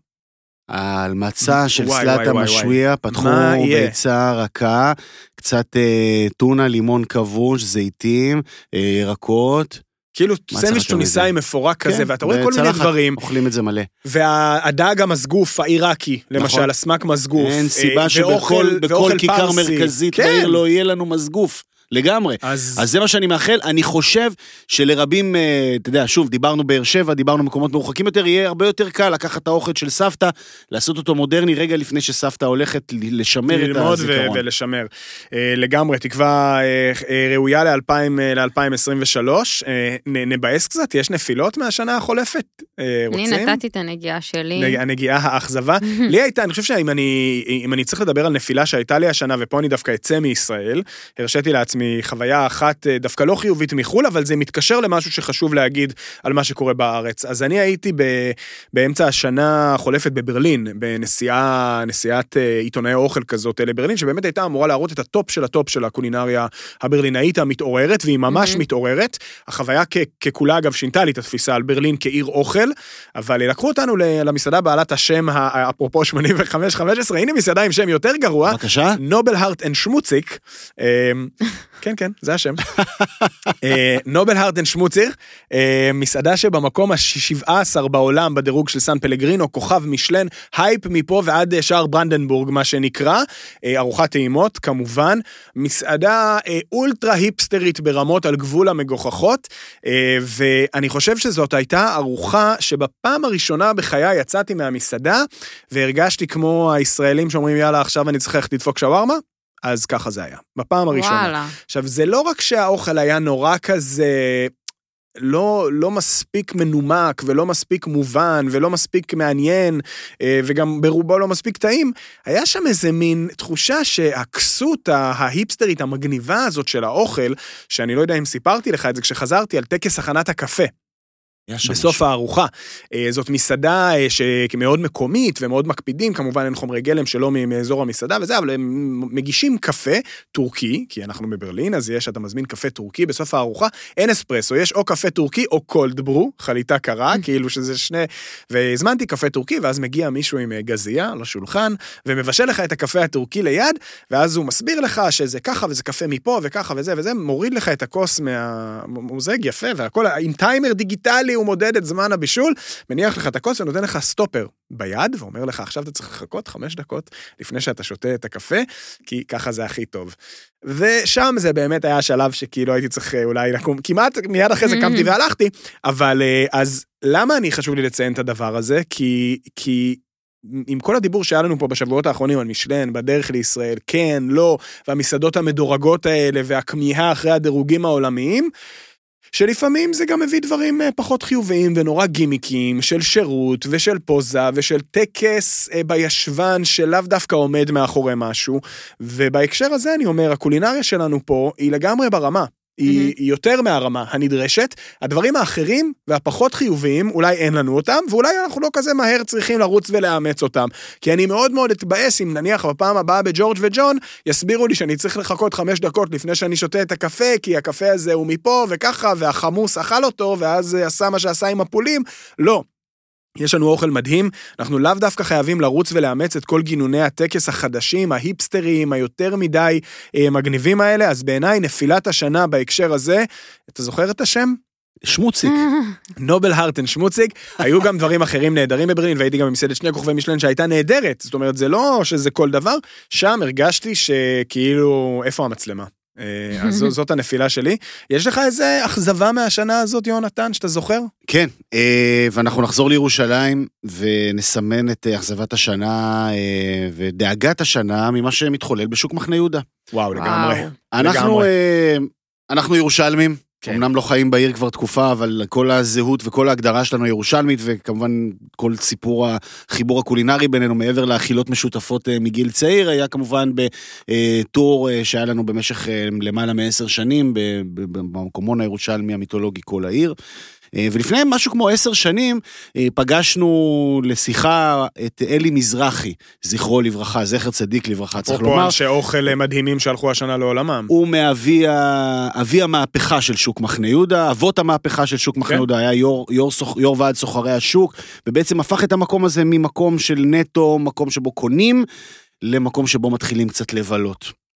על מצה של וואי, משויה, פתחו? ביצה רכה, קצת אה, טונה, לימון כבוש, זיתים, אה, ירקות. כאילו סנדוויץ' טוניסאי? מפורק כזה, כן, ואתה רואה כל מיני דברים, אוכלים את זה מלא. והדג המסגוף העיראקי, למשל, נכון. הסמק מסגוף. אין אה, סיבה שבכל ואוכל- בכל ואוכל כיכר פרסי. מרכזית כן. בעיר לא יהיה לנו מסגוף. לגמרי. אז אז זה מה שאני מאחל, אני חושב שלרבים, אה, אתה יודע, שוב, דיברנו באר שבע, דיברנו מקומות מרוחקים יותר, יהיה הרבה יותר קל לקחת את האוכל של סבתא, לעשות אותו מודרני רגע לפני שסבתא הולכת לשמר את ללמוד הזיכרון. ולשמר. אה, לגמרי, תקווה אה, ראויה ל-2023. נבאס קצת? יש נפילות מהשנה החולפת? אה, אני רוצים? נתתי את הנגיעה שלי. נג- הנגיעה, האכזבה. לי הייתה, אני חושב שאם אני, אם אני צריך לדבר על נפילה שהייתה לי השנה, ופה אני דווקא אצא מישראל, הרשיתי לעצמי חוויה אחת אה, דווקא לא חיובית מחו"ל, אבל זה מתקשר למשהו שחשוב להגיד על מה שקורה בארץ. אז אני הייתי ב, באמצע השנה החולפת בברלין, בנסיעה, נסיעת אה, עיתונאי אוכל כזאת אה, לברלין, שבאמת הייתה אמורה להראות את ה top של ה top של הקולינריה הברלינאית המתעוררת, והיא ממש מהמם. מתעוררת. החוויה כ- ככולה, אגב, שינתה לי את התפיסה על ברלין כעיר אוכל, אבל לקחו אותנו למסעדה בעלת השם, אפרופו 85-15, הנה מסעדה עם שם יותר גרוע, בבקשה. נובלהארט אנד שמוציג. כן, כן, זה השם. אה, נובלהארט אנד שמוציג, אה, מסעדה שבמקום ה-17 בעולם בדירוג של סן פלגרינו, כוכב משלן, הייפ מפה ועד אה, שער ברנדנבורג, מה שנקרא. ארוחת טעימות, כמובן. מסעדה אולטרה היפסטרית ברמות על גבול המגוחכות, ואני חושב שזאת הייתה ארוחה שבפעם הראשונה בחיי יצאתי מהמסעדה, והרגשתי כמו הישראלים שאומרים, יאללה, עכשיו אני צריך ללכת לדפוק שווארמה. אז ככה זה היה, בפעם הראשונה. וואלה. עכשיו, זה לא רק שהאוכל היה נורא כזה... לא, לא מספיק מנומק ולא מספיק מובן ולא מספיק מעניין, אה, וגם ברובו לא מספיק טעים, היה שם איזה מין תחושה שהכסות ההיפסטרית המגניבה הזאת של האוכל, שאני לא יודע אם סיפרתי לך את זה כשחזרתי על טקס הכנת הקפה. בסוף משהו. הארוחה. אה, זאת מסעדה אה, שמאוד מקומית ומאוד מקפידים, כמובן אין חומרי גלם שלא מאזור המסעדה וזה, אבל הם מגישים קפה טורקי, כי אנחנו בברלין, אז יש, אתה מזמין קפה טורקי בסוף הארוחה, אין אספרסו, יש או קפה טורקי או cold brew, חליטה קרה, כאילו שזה שני... והזמנתי קפה טורקי, ואז מגיע מישהו עם אה, גזייה לשולחן, ומבשל לך את הקפה הטורקי ליד, ואז הוא מסביר לך שזה ככה, וזה קפה מפה, וככה וזה וזה, מוריד לך את הכוס מהמוזג, יפה, והכל, עם טיימר דיגיטלי הוא מודד את זמן הבישול, מניח לך את הכוס ונותן לך סטופר ביד, ואומר לך, עכשיו אתה צריך לחכות חמש דקות לפני שאתה שותה את הקפה, כי ככה זה הכי טוב. ושם זה באמת היה השלב שכאילו הייתי צריך אה, אולי לקום, כמעט מיד אחרי זה קמתי והלכתי, אבל אה, אז למה אני חשוב לי לציין את הדבר הזה? כי, כי עם כל הדיבור שהיה לנו פה בשבועות האחרונים על משלן, בדרך לישראל, כן, לא, והמסעדות המדורגות האלה, והכמיהה אחרי הדירוגים העולמיים, שלפעמים זה גם מביא דברים אה, פחות חיוביים ונורא גימיקים של שירות ושל פוזה ושל טקס אה, בישבן שלאו דווקא עומד מאחורי משהו. ובהקשר הזה אני אומר, הקולינריה שלנו פה היא לגמרי ברמה. היא, היא יותר מהרמה הנדרשת, הדברים האחרים והפחות חיוביים, אולי אין לנו אותם, ואולי אנחנו לא כזה מהר צריכים לרוץ ולאמץ אותם. כי אני מאוד מאוד אתבאס אם נניח בפעם הבאה בג'ורג' וג'ון, יסבירו לי שאני צריך לחכות חמש דקות לפני שאני שותה את הקפה, כי הקפה הזה הוא מפה וככה, והחמוס אכל אותו, ואז עשה מה שעשה עם הפולים. לא. יש לנו אוכל מדהים, אנחנו לאו דווקא חייבים לרוץ ולאמץ את כל גינוני הטקס החדשים, ההיפסטריים, היותר מדי אה, מגניבים האלה, אז בעיניי נפילת השנה בהקשר הזה, אתה זוכר את השם? שמוציק. נובל הרטן שמוציג, היו גם דברים אחרים נהדרים בברלין, והייתי גם במסעדת שני כוכבי משלן שהייתה נהדרת, זאת אומרת, זה לא שזה כל דבר, שם הרגשתי שכאילו, איפה המצלמה? אה, אז זאת הנפילה שלי. יש לך איזה אכזבה מהשנה הזאת, יונתן, שאתה זוכר? כן, אה, ואנחנו נחזור לירושלים ונסמן את אה, אכזבת השנה ודאגת השנה ממה שמתחולל בשוק מחנה יהודה. וואו, לגמרי. אנחנו, לגמרי. אנחנו ירושלמים, כן. אמנם לא חיים בעיר כבר תקופה, אבל כל הזהות וכל ההגדרה שלנו ירושלמית, וכמובן כל סיפור החיבור הקולינרי בינינו, מעבר לאכילות משותפות אה, מגיל צעיר, היה כמובן בטור אה, שהיה לנו במשך אה, למעלה מעשר שנים, במקומון הירושלמי המיתולוגי כל העיר. אה, ולפני משהו כמו עשר שנים אה, פגשנו לשיחה את אלי מזרחי, זכרו לברכה, זכר צדיק לברכה, צריך אפרופו לומר. אנשי אוכל מדהימים שהלכו השנה לעולמם. הוא מאבי אבי המהפכה של שוק מחנה יהודה, אבות המהפכה של שוק מחנה כן. יהודה, היה יו"ר, יו"ר, יו"ר ועד סוחרי השוק, ובעצם הפך את המקום הזה ממקום של נטו, מקום שבו קונים, למקום שבו מתחילים קצת לבלות.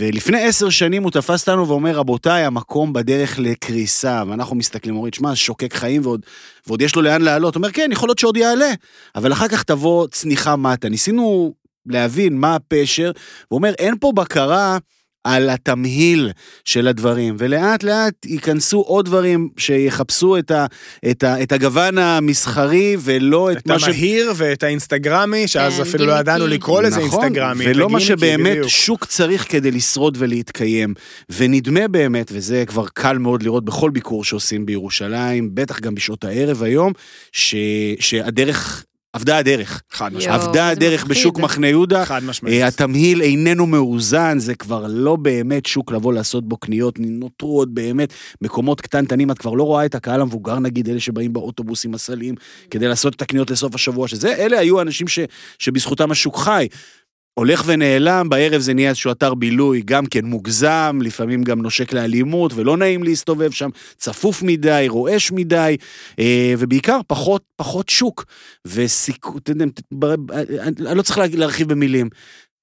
ולפני עשר שנים הוא תפס אותנו ואומר, רבותיי, המקום בדרך לקריסה, ואנחנו מסתכלים, אומרים, שמע, שוקק חיים ועוד, ועוד יש לו לאן לעלות. הוא אומר, כן, יכול להיות שעוד יעלה, אבל אחר כך תבוא צניחה מטה. ניסינו להבין מה הפשר, הוא אומר, אין פה בקרה על התמהיל של הדברים, ולאט לאט ייכנסו עוד דברים שיחפשו את, ה, את, ה, את הגוון המסחרי ולא את, את מה ש... המהיר ואת האינסטגרמי, שאז כן, אפילו לא. ידענו לקרוא לזה נכון, אינסטגרמי. ולא מה שבאמת בדיוק. שוק צריך כדי לשרוד ולהתקיים. ונדמה באמת, וזה כבר קל מאוד לראות בכל ביקור שעושים בירושלים, בטח גם בשעות הערב היום, ש... שהדרך, אבדה הדרך. חד משמעית. אבדה זה הדרך מפחיד. בשוק מחנה יהודה. חד משמעית. אה, התמהיל איננו מאוזן, זה כבר לא באמת שוק לבוא לעשות בו קניות, נותרו עוד באמת מקומות קטנטנים, את כבר לא רואה את הקהל המבוגר נגיד, אלה שבאים באוטובוסים הסליים, כדי לעשות את הקניות לסוף השבוע, שזה, אלה היו האנשים ש, שבזכותם השוק חי. הולך ונעלם, בערב זה נהיה איזשהו אתר בילוי, גם כן מוגזם, לפעמים גם נושק לאלימות, ולא נעים להסתובב שם, צפוף מדי, רועש מדי, אה, ובעיקר פחות, פחות שוק. וסיכו, אתם יודעים, אני לא צריך לה- להרחיב במילים.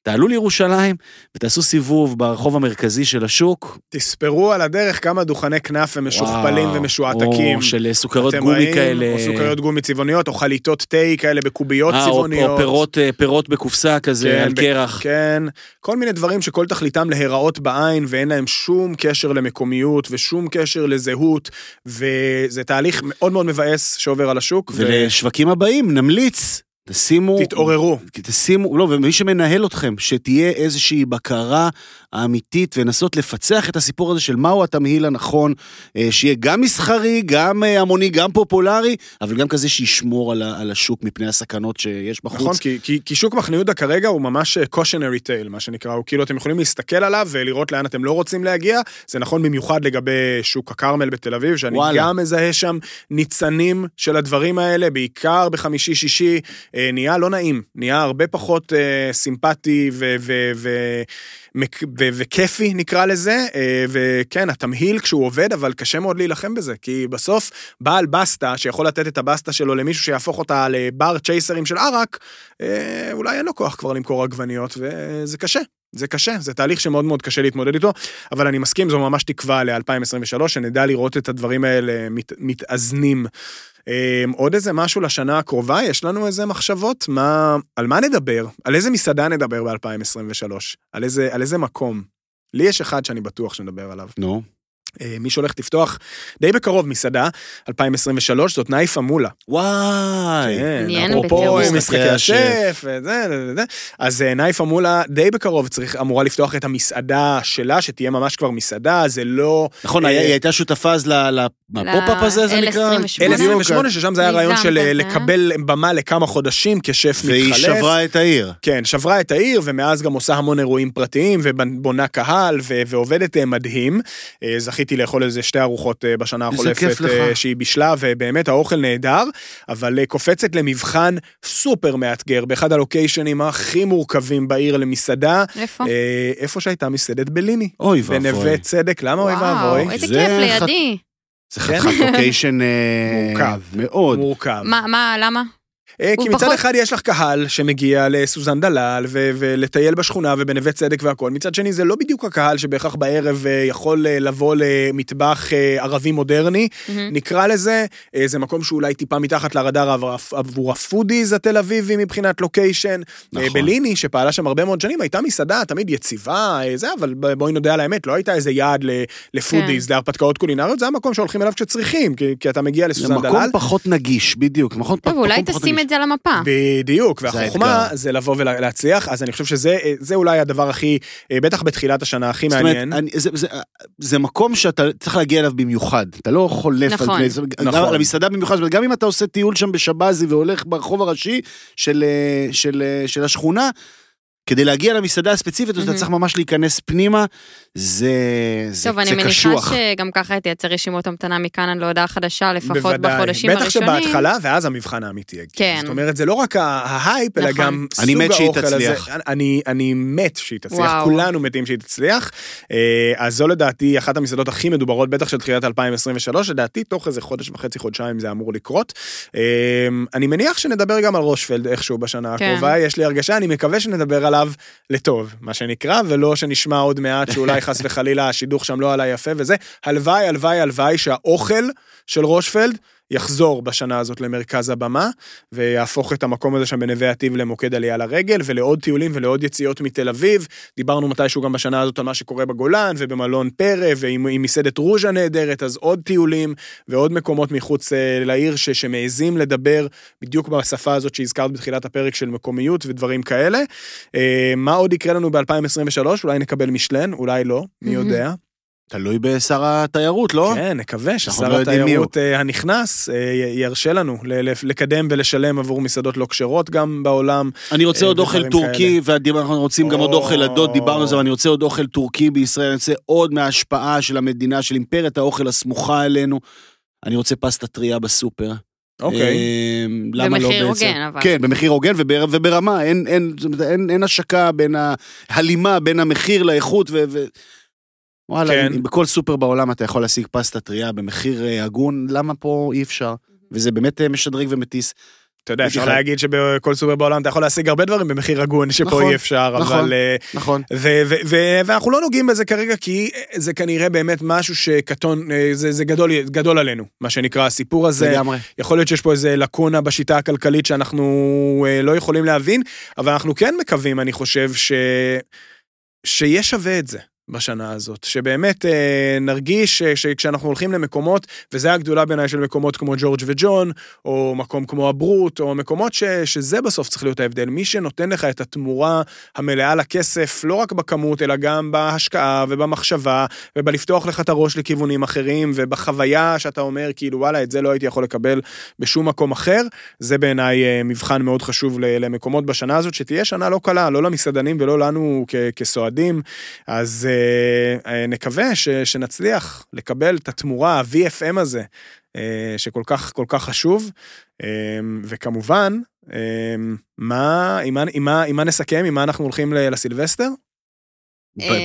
תעלו לירושלים ותעשו סיבוב ברחוב המרכזי של השוק. תספרו על הדרך כמה דוכני כנאפה משוכפלים ומשועתקים. או של סוכריות אתם גומי באים, כאלה. או סוכריות גומי צבעוניות, או חליטות תה כאלה בקוביות אה, או- צבעוניות. או פירות, אה, פירות בקופסה כזה, כן, על קרח. כן, כל מיני דברים שכל תכליתם להיראות בעין ואין להם שום קשר למקומיות ושום קשר לזהות, וזה תהליך מאוד מאוד מבאס שעובר על השוק. ו- ולשווקים הבאים נמליץ תשימו... תתעוררו. תשימו, לא, ומי שמנהל אתכם, שתהיה איזושהי בקרה אמיתית ולנסות לפצח את הסיפור הזה של מהו התמהיל הנכון, אה, שיהיה גם מסחרי, גם אה, המוני, גם פופולרי, אבל גם כזה שישמור על, על השוק מפני הסכנות שיש בחוץ. נכון, כי, כי, כי שוק מחנה יהודה כרגע הוא ממש אה, cautionary tale, מה שנקרא, הוא כאילו אתם יכולים להסתכל עליו ולראות לאן אתם לא רוצים להגיע, זה נכון במיוחד לגבי שוק הכרמל בתל אביב, שאני וואלה. גם מזהה שם ניצנים של הדברים האלה, בעיקר בחמישי-שישי, נהיה לא נעים, נהיה הרבה פחות אה, סימפטי ו... ו, ו- וכיפי נקרא לזה, אה, וכן, התמהיל כשהוא עובד, אבל קשה מאוד להילחם בזה, כי בסוף בעל בסטה שיכול לתת את הבסטה שלו למישהו שיהפוך אותה לבר צ'ייסרים של עראק, אה, אולי אין לו כוח כבר למכור עגבניות, וזה קשה. זה קשה, זה תהליך שמאוד מאוד קשה להתמודד איתו, אבל אני מסכים, זו ממש תקווה ל-2023, שנדע לראות את הדברים האלה מת, מתאזנים. אה, עוד איזה משהו לשנה הקרובה? יש לנו איזה מחשבות? מה, על מה נדבר? על איזה מסעדה נדבר ב-2023? על איזה, על איזה מקום? לי יש אחד שאני בטוח שנדבר עליו. נו. אה, מי שהולך לפתוח די בקרוב מסעדה, 2023, זאת נייפה מולה. וואי. כן, אפרופו. משחקי משחקי השף, וזה, זה, זה. אז אה, נייפה מולה די בקרוב צריך, אמורה לפתוח את המסעדה שלה, שתהיה ממש כבר מסעדה, זה לא... נכון, אה, היה- היא הייתה שותפה אז ל- ל- ה pop-up הזה, זה נקרא? L28. L28, ששם זה היה רעיון של אה. לקבל במה לכמה חודשים כשף מתחלף. והיא שברה את העיר. כן, שברה את העיר, ומאז גם עושה המון אירועים פרטיים, ובונה קהל, ו- ועובדת אה, מדהים. אה, זכיתי לאכול איזה שתי ארוחות אה, בשנה החולפת. אה, שהיא בישלה, ובאמת האוכל נהדר, אבל אה, קופצת למבחן סופר מאתגר, באחד הלוקיישנים הכי מורכבים בעיר למסעדה. איפה? איפה שהייתה מסעדת בליני. אוי ואבוי. בנווה צדק, למה אוי ואבוי? וואו, איזה זה כיף לידי. זה חתיכת לוקיישן אה, מורכב. מאוד. מורכב. מה, מה, למה? אה, כי מצד פחות- אחד יש לך קהל שמגיע לסוזן דלל ולטייל בשכונה ובנווה צדק והכל, מצד שני זה לא בדיוק הקהל שבהכרח בערב אה, יכול אה, לבוא למטבח ערבי מודרני. נקרא לזה, זה מקום שאולי טיפה מתחת לרדאר עבור- ה foodies התל אביבי מבחינת location. נכון. בליני, שפעלה שם הרבה מאוד שנים, הייתה מסעדה תמיד יציבה, זה, אבל בואי נודה על האמת, לא הייתה איזה יעד ל foodies, כן. להרפתקאות קולינריות, זה המקום שהולכים אליו כשצריכים, כי, כי אתה מגיע זה לסוזן דלל מקום. פחות נגיש, בדיוק. מקום טוב, פ- אולי מקום פחות תשים נגיש. את זה על המפה. בדיוק, זה והחוכמה האתגר. זה לבוא ולהצליח, אז אני חושב שזה זה אולי הדבר הכי, אה, בטח בתחילת השנה, הכי זאת אומרת, מעניין. אני- זה- זה- זה מקום שאתה צריך להגיע אליו במיוחד. אתה לא חולף על נכון. פני זה. גם נכון. על המסעדה במיוחד, גם אם אתה עושה טיול שם בשבזי והולך ברחוב הראשי של, אה, של, אה, של השכונה, כדי להגיע למסעדה הספציפית, אתה. צריך ממש להיכנס פנימה, זה, זה, טוב, אני מניחה קשוח. שגם ככה תייצר רשימות המתנה מכאן להודעה חדשה, לפחות בוודאי. בחודשים בטח הראשונים. שבהתחלה, ואז המבחן האמיתי יגיע. כן. זאת אומרת, זה לא רק ההייפ, אלא נכון. גם אני סוג מת שהיא האוכל הזה. תצליח. אני, אני מת שהיא תצליח, וואו. כולנו מתים שהיא תצליח. אה, אז זו לדעתי אחת המסעדות הכי מדוברות, בטח של תחילת 2023, לדעתי תוך איזה חודש וחצי, חודשיים זה אמור לקרות. אה, אני מניח שנדבר גם על רושפלד איכשהו בשנה כן. הקרובה, יש לי הרגשה, אני מקווה שנדבר עליו לטוב, מה שנקרא, ולא שנשמע עוד מעט שאולי חס וחלילה השידוך שם לא עלה יפה וזה. הלוואי, הלוואי, הלוואי שהאוכל של רושפלד יחזור בשנה הזאת למרכז הבמה, ויהפוך את המקום הזה שם בנווה עתיב למוקד עלייה לרגל, ולעוד טיולים ולעוד יציאות מתל אביב. דיברנו מתישהו גם בשנה הזאת על מה שקורה בגולן, ובמלון פרא, ועם עם מסעדת רוז'ה נהדרת, אז עוד טיולים, ועוד מקומות מחוץ אה, לעיר ש, שמעזים לדבר בדיוק בשפה הזאת שהזכרת בתחילת הפרק של מקומיות ודברים כאלה. אה, מה עוד יקרה לנו ב-2023? אולי נקבל משלן, אולי לא, מי. יודע. תלוי בשר התיירות, לא? כן, נקווה ששר לא. התיירות אה, הנכנס אה, ירשה לנו לקדם ולשלם עבור מסעדות לא כשרות גם בעולם. אני רוצה אה, עוד אוכל טורקי, ואנחנו רוצים גם עוד או. אוכל הדוד, דיברנו על זה, אבל אני רוצה עוד אוכל טורקי בישראל, אני רוצה עוד מההשפעה של המדינה, של אימפריית האוכל הסמוכה אלינו. אני רוצה פסטה טריה בסופר. אוקיי. אה, למה לא במחיר בעצם? הוגן, אבל. כן, במחיר הוגן ובר, וברמה, אין, אין, אין, אין השקה בין ההלימה בין המחיר לאיכות ו... ו... וואלה, כן. אם בכל סופר בעולם אתה יכול להשיג פסטה טריה במחיר אה, הגון, למה פה אי אפשר? וזה באמת אה, משדרג ומטיס. אתה יודע, אפשר. להגיד שבכל סופר בעולם אתה יכול להשיג הרבה דברים במחיר הגון שפה נכון, אי אפשר, נכון. אבל... אה, נכון. ו- ו- ו- ואנחנו לא נוגעים בזה כרגע, כי זה כנראה באמת משהו שקטון, אה, זה, זה גדול, גדול עלינו, מה שנקרא הסיפור הזה. לגמרי. יכול להיות שיש פה איזה לקונה בשיטה הכלכלית שאנחנו אה, לא יכולים להבין, אבל אנחנו כן מקווים, אני חושב, ש... שיהיה שווה את זה. בשנה הזאת, שבאמת אה, נרגיש ש- שכשאנחנו הולכים למקומות, וזה הגדולה בעיניי של מקומות כמו ג'ורג' וג'ון, או מקום כמו הברוט, או מקומות ש, שזה בסוף צריך להיות ההבדל. מי שנותן לך את התמורה המלאה לכסף, לא רק בכמות, אלא גם בהשקעה ובמחשבה, ובלפתוח לך את הראש לכיוונים אחרים, ובחוויה שאתה אומר, כאילו, וואלה, את זה לא הייתי יכול לקבל בשום מקום אחר, זה בעיניי אה, מבחן מאוד חשוב למקומות בשנה הזאת, שתהיה שנה לא קלה, לא למסעדנים ולא לנו כסועדים. אז אה, אה, נקווה ש, שנצליח לקבל את התמורה, ה-VFM הזה, אה, שכל כך, כל כך חשוב. אה, וכמובן, אה, מה, עם מה, עם מה, עם מה נסכם, עם מה אנחנו הולכים לסילבסטר?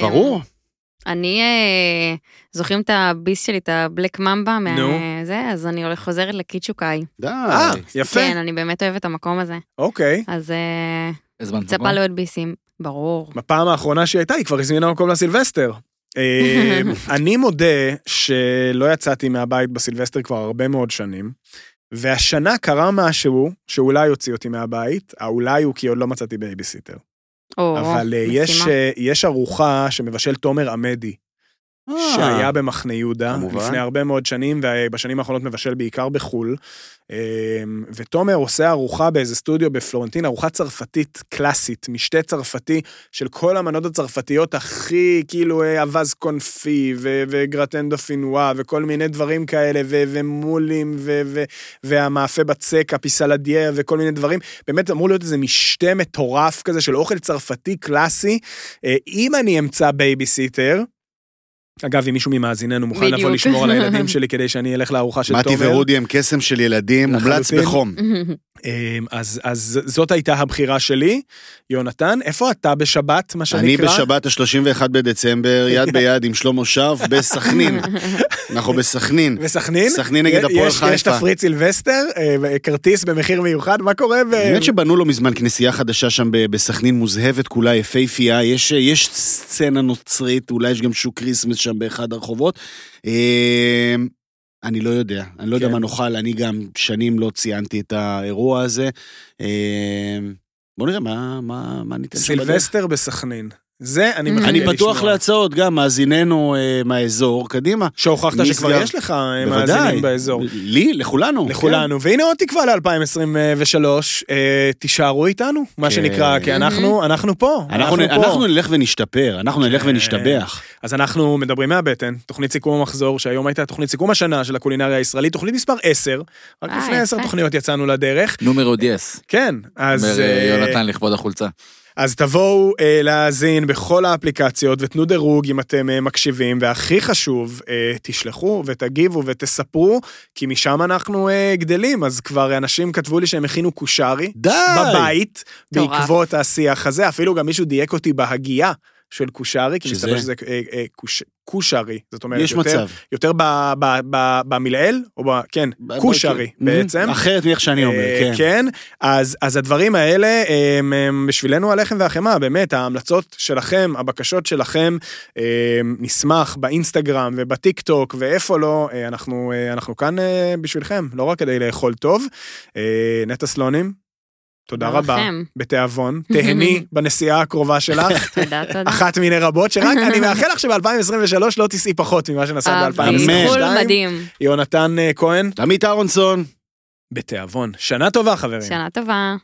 ברור. אני, זוכרים את הביס שלי, את הבלק ממבה? נו. זה, אז אני הולך חוזרת לקיצ'וקאי. די. אה, יפה, כן, אני באמת אוהבת את המקום הזה. אוקיי. אז אה, הזמנת צפה מקום? לעוד ביסים. ברור. בפעם האחרונה שהיא הייתה, היא כבר הזמינה מקום לסילבסטר. אה, אני מודה שלא יצאתי מהבית בסילבסטר כבר הרבה מאוד שנים, והשנה קרה משהו שאולי הוציא אותי מהבית, האולי הוא כי עוד לא מצאתי בייביסיטר. או, אבל אה, יש, משימה. אה, יש ארוחה שמבשל תומר עמדי, שהיה במחנה יהודה, כמובן. לפני הרבה מאוד שנים, ובשנים האחרונות מבשל בעיקר בחו"ל. אה, ותומר עושה ארוחה באיזה סטודיו בפלורנטין, ארוחה צרפתית קלאסית, משתה צרפתי של כל המנות הצרפתיות הכי כאילו אה, אווז קונפי ו- ו gratin dauphinois וכל מיני דברים כאלה, ו- ומולים ו- ו- והמאפה בצק, ה pissaladière וכל מיני דברים. באמת אמור להיות איזה משתה מטורף כזה של אוכל צרפתי קלאסי. אה, אם אני אמצא בייביסיטר, אגב, אם מישהו ממאזיננו מוכן לבוא בדיוק. לשמור על הילדים שלי כדי שאני אלך לארוחה של מתי תומר, ורודי הם קסם של ילדים, מומלץ. בחום. אמ, אז, אז זאת הייתה הבחירה שלי. יונתן, איפה אתה בשבת, מה שנקרא? אני בשבת ה-31 בדצמבר, יד ביד עם שלמה שרף בסכנין. אנחנו בסכנין. בסכנין? סכנין נגד הפועל יש- יש חיפה. תפריט סילבסטר, אה, כרטיס במחיר מיוחד, מה קורה? האמת שבנו לא מזמן כנסייה חדשה שם ב- בסכנין, מוזהבת כולה, יפייפייה, יש, יש סצנה נוצרית, אולי יש גם שוק Christmas שם באחד הרחובות. אה, אני לא יודע, אני לא יודע כן. מה נאכל, אני גם שנים לא ציינתי את האירוע הזה. אה, בוא נראה מה, מה, מה ניתן שם בדרך. סילבסטר בסכנין. זה אני מחכה אני לשמוע. פתוח להצעות, גם מאזיננו אה, מהאזור, קדימה. שהוכחת נסגר. שכבר יש לך אה. מאזינים באזור. לי, לכולנו. לכולנו, והנה עוד תקווה ל-2023, תישארו איתנו, מה כן. שנקרא, כי אנחנו אנחנו פה, כן. אנחנו, פה. אנחנו נלך ונשתפר, אנחנו נלך כן. ונשתבח. אז אנחנו מדברים מהבטן, תוכנית סיכום המחזור, שהיום הייתה תוכנית סיכום השנה של הקולינריה הישראלית, תוכנית מספר 10, רק אה, לפני 10 יפה. תוכניות יצאנו לדרך. נומרו דיאס. כן, אז... אומר אה, אה, יונתן לכבוד החולצה. אז תבואו אה, להאזין בכל האפליקציות ותנו דירוג אם אתם אה, מקשיבים, והכי חשוב, אה, תשלחו ותגיבו ותספרו, כי משם אנחנו אה, גדלים, אז כבר אנשים כתבו לי שהם הכינו קושרי. די! בבית, מטורף. בעקבות השיח הזה, אפילו גם מישהו דייק אותי בהגייה של קושרי, כי? מסתבר שזה אה, אה, קוש- קושרי, זאת אומרת, יש יותר, מצב. יותר ב- ב- ב- במלעיל, או ב... כן, ב- קושרי ב- בעצם. אחרת מאיך שאני אומר, אה, כן. כן, אז, אז הדברים האלה הם, הם בשבילנו הלחם והחמאה, באמת, ההמלצות שלכם, הבקשות שלכם, אה, נשמח באינסטגרם ובטיק טוק ואיפה לא, אנחנו, אנחנו כאן בשבילכם, לא רק כדי לאכול טוב. נטע סלונים, תודה רבה, לכם. בתיאבון, תהני בנסיעה הקרובה שלך. תודה, תודה. אחת מיני רבות, שרק אני מאחל לך שב-2023 לא תיסעי פחות ממה שנסעת. חו"ל ב-2022. מדהים. יונתן אה, כהן, עמית אהרונסון. בתיאבון. שנה טובה, חברים. שנה טובה.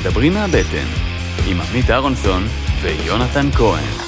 מדברים מהבטן, עם עמית אהרונסון ויונתן כהן.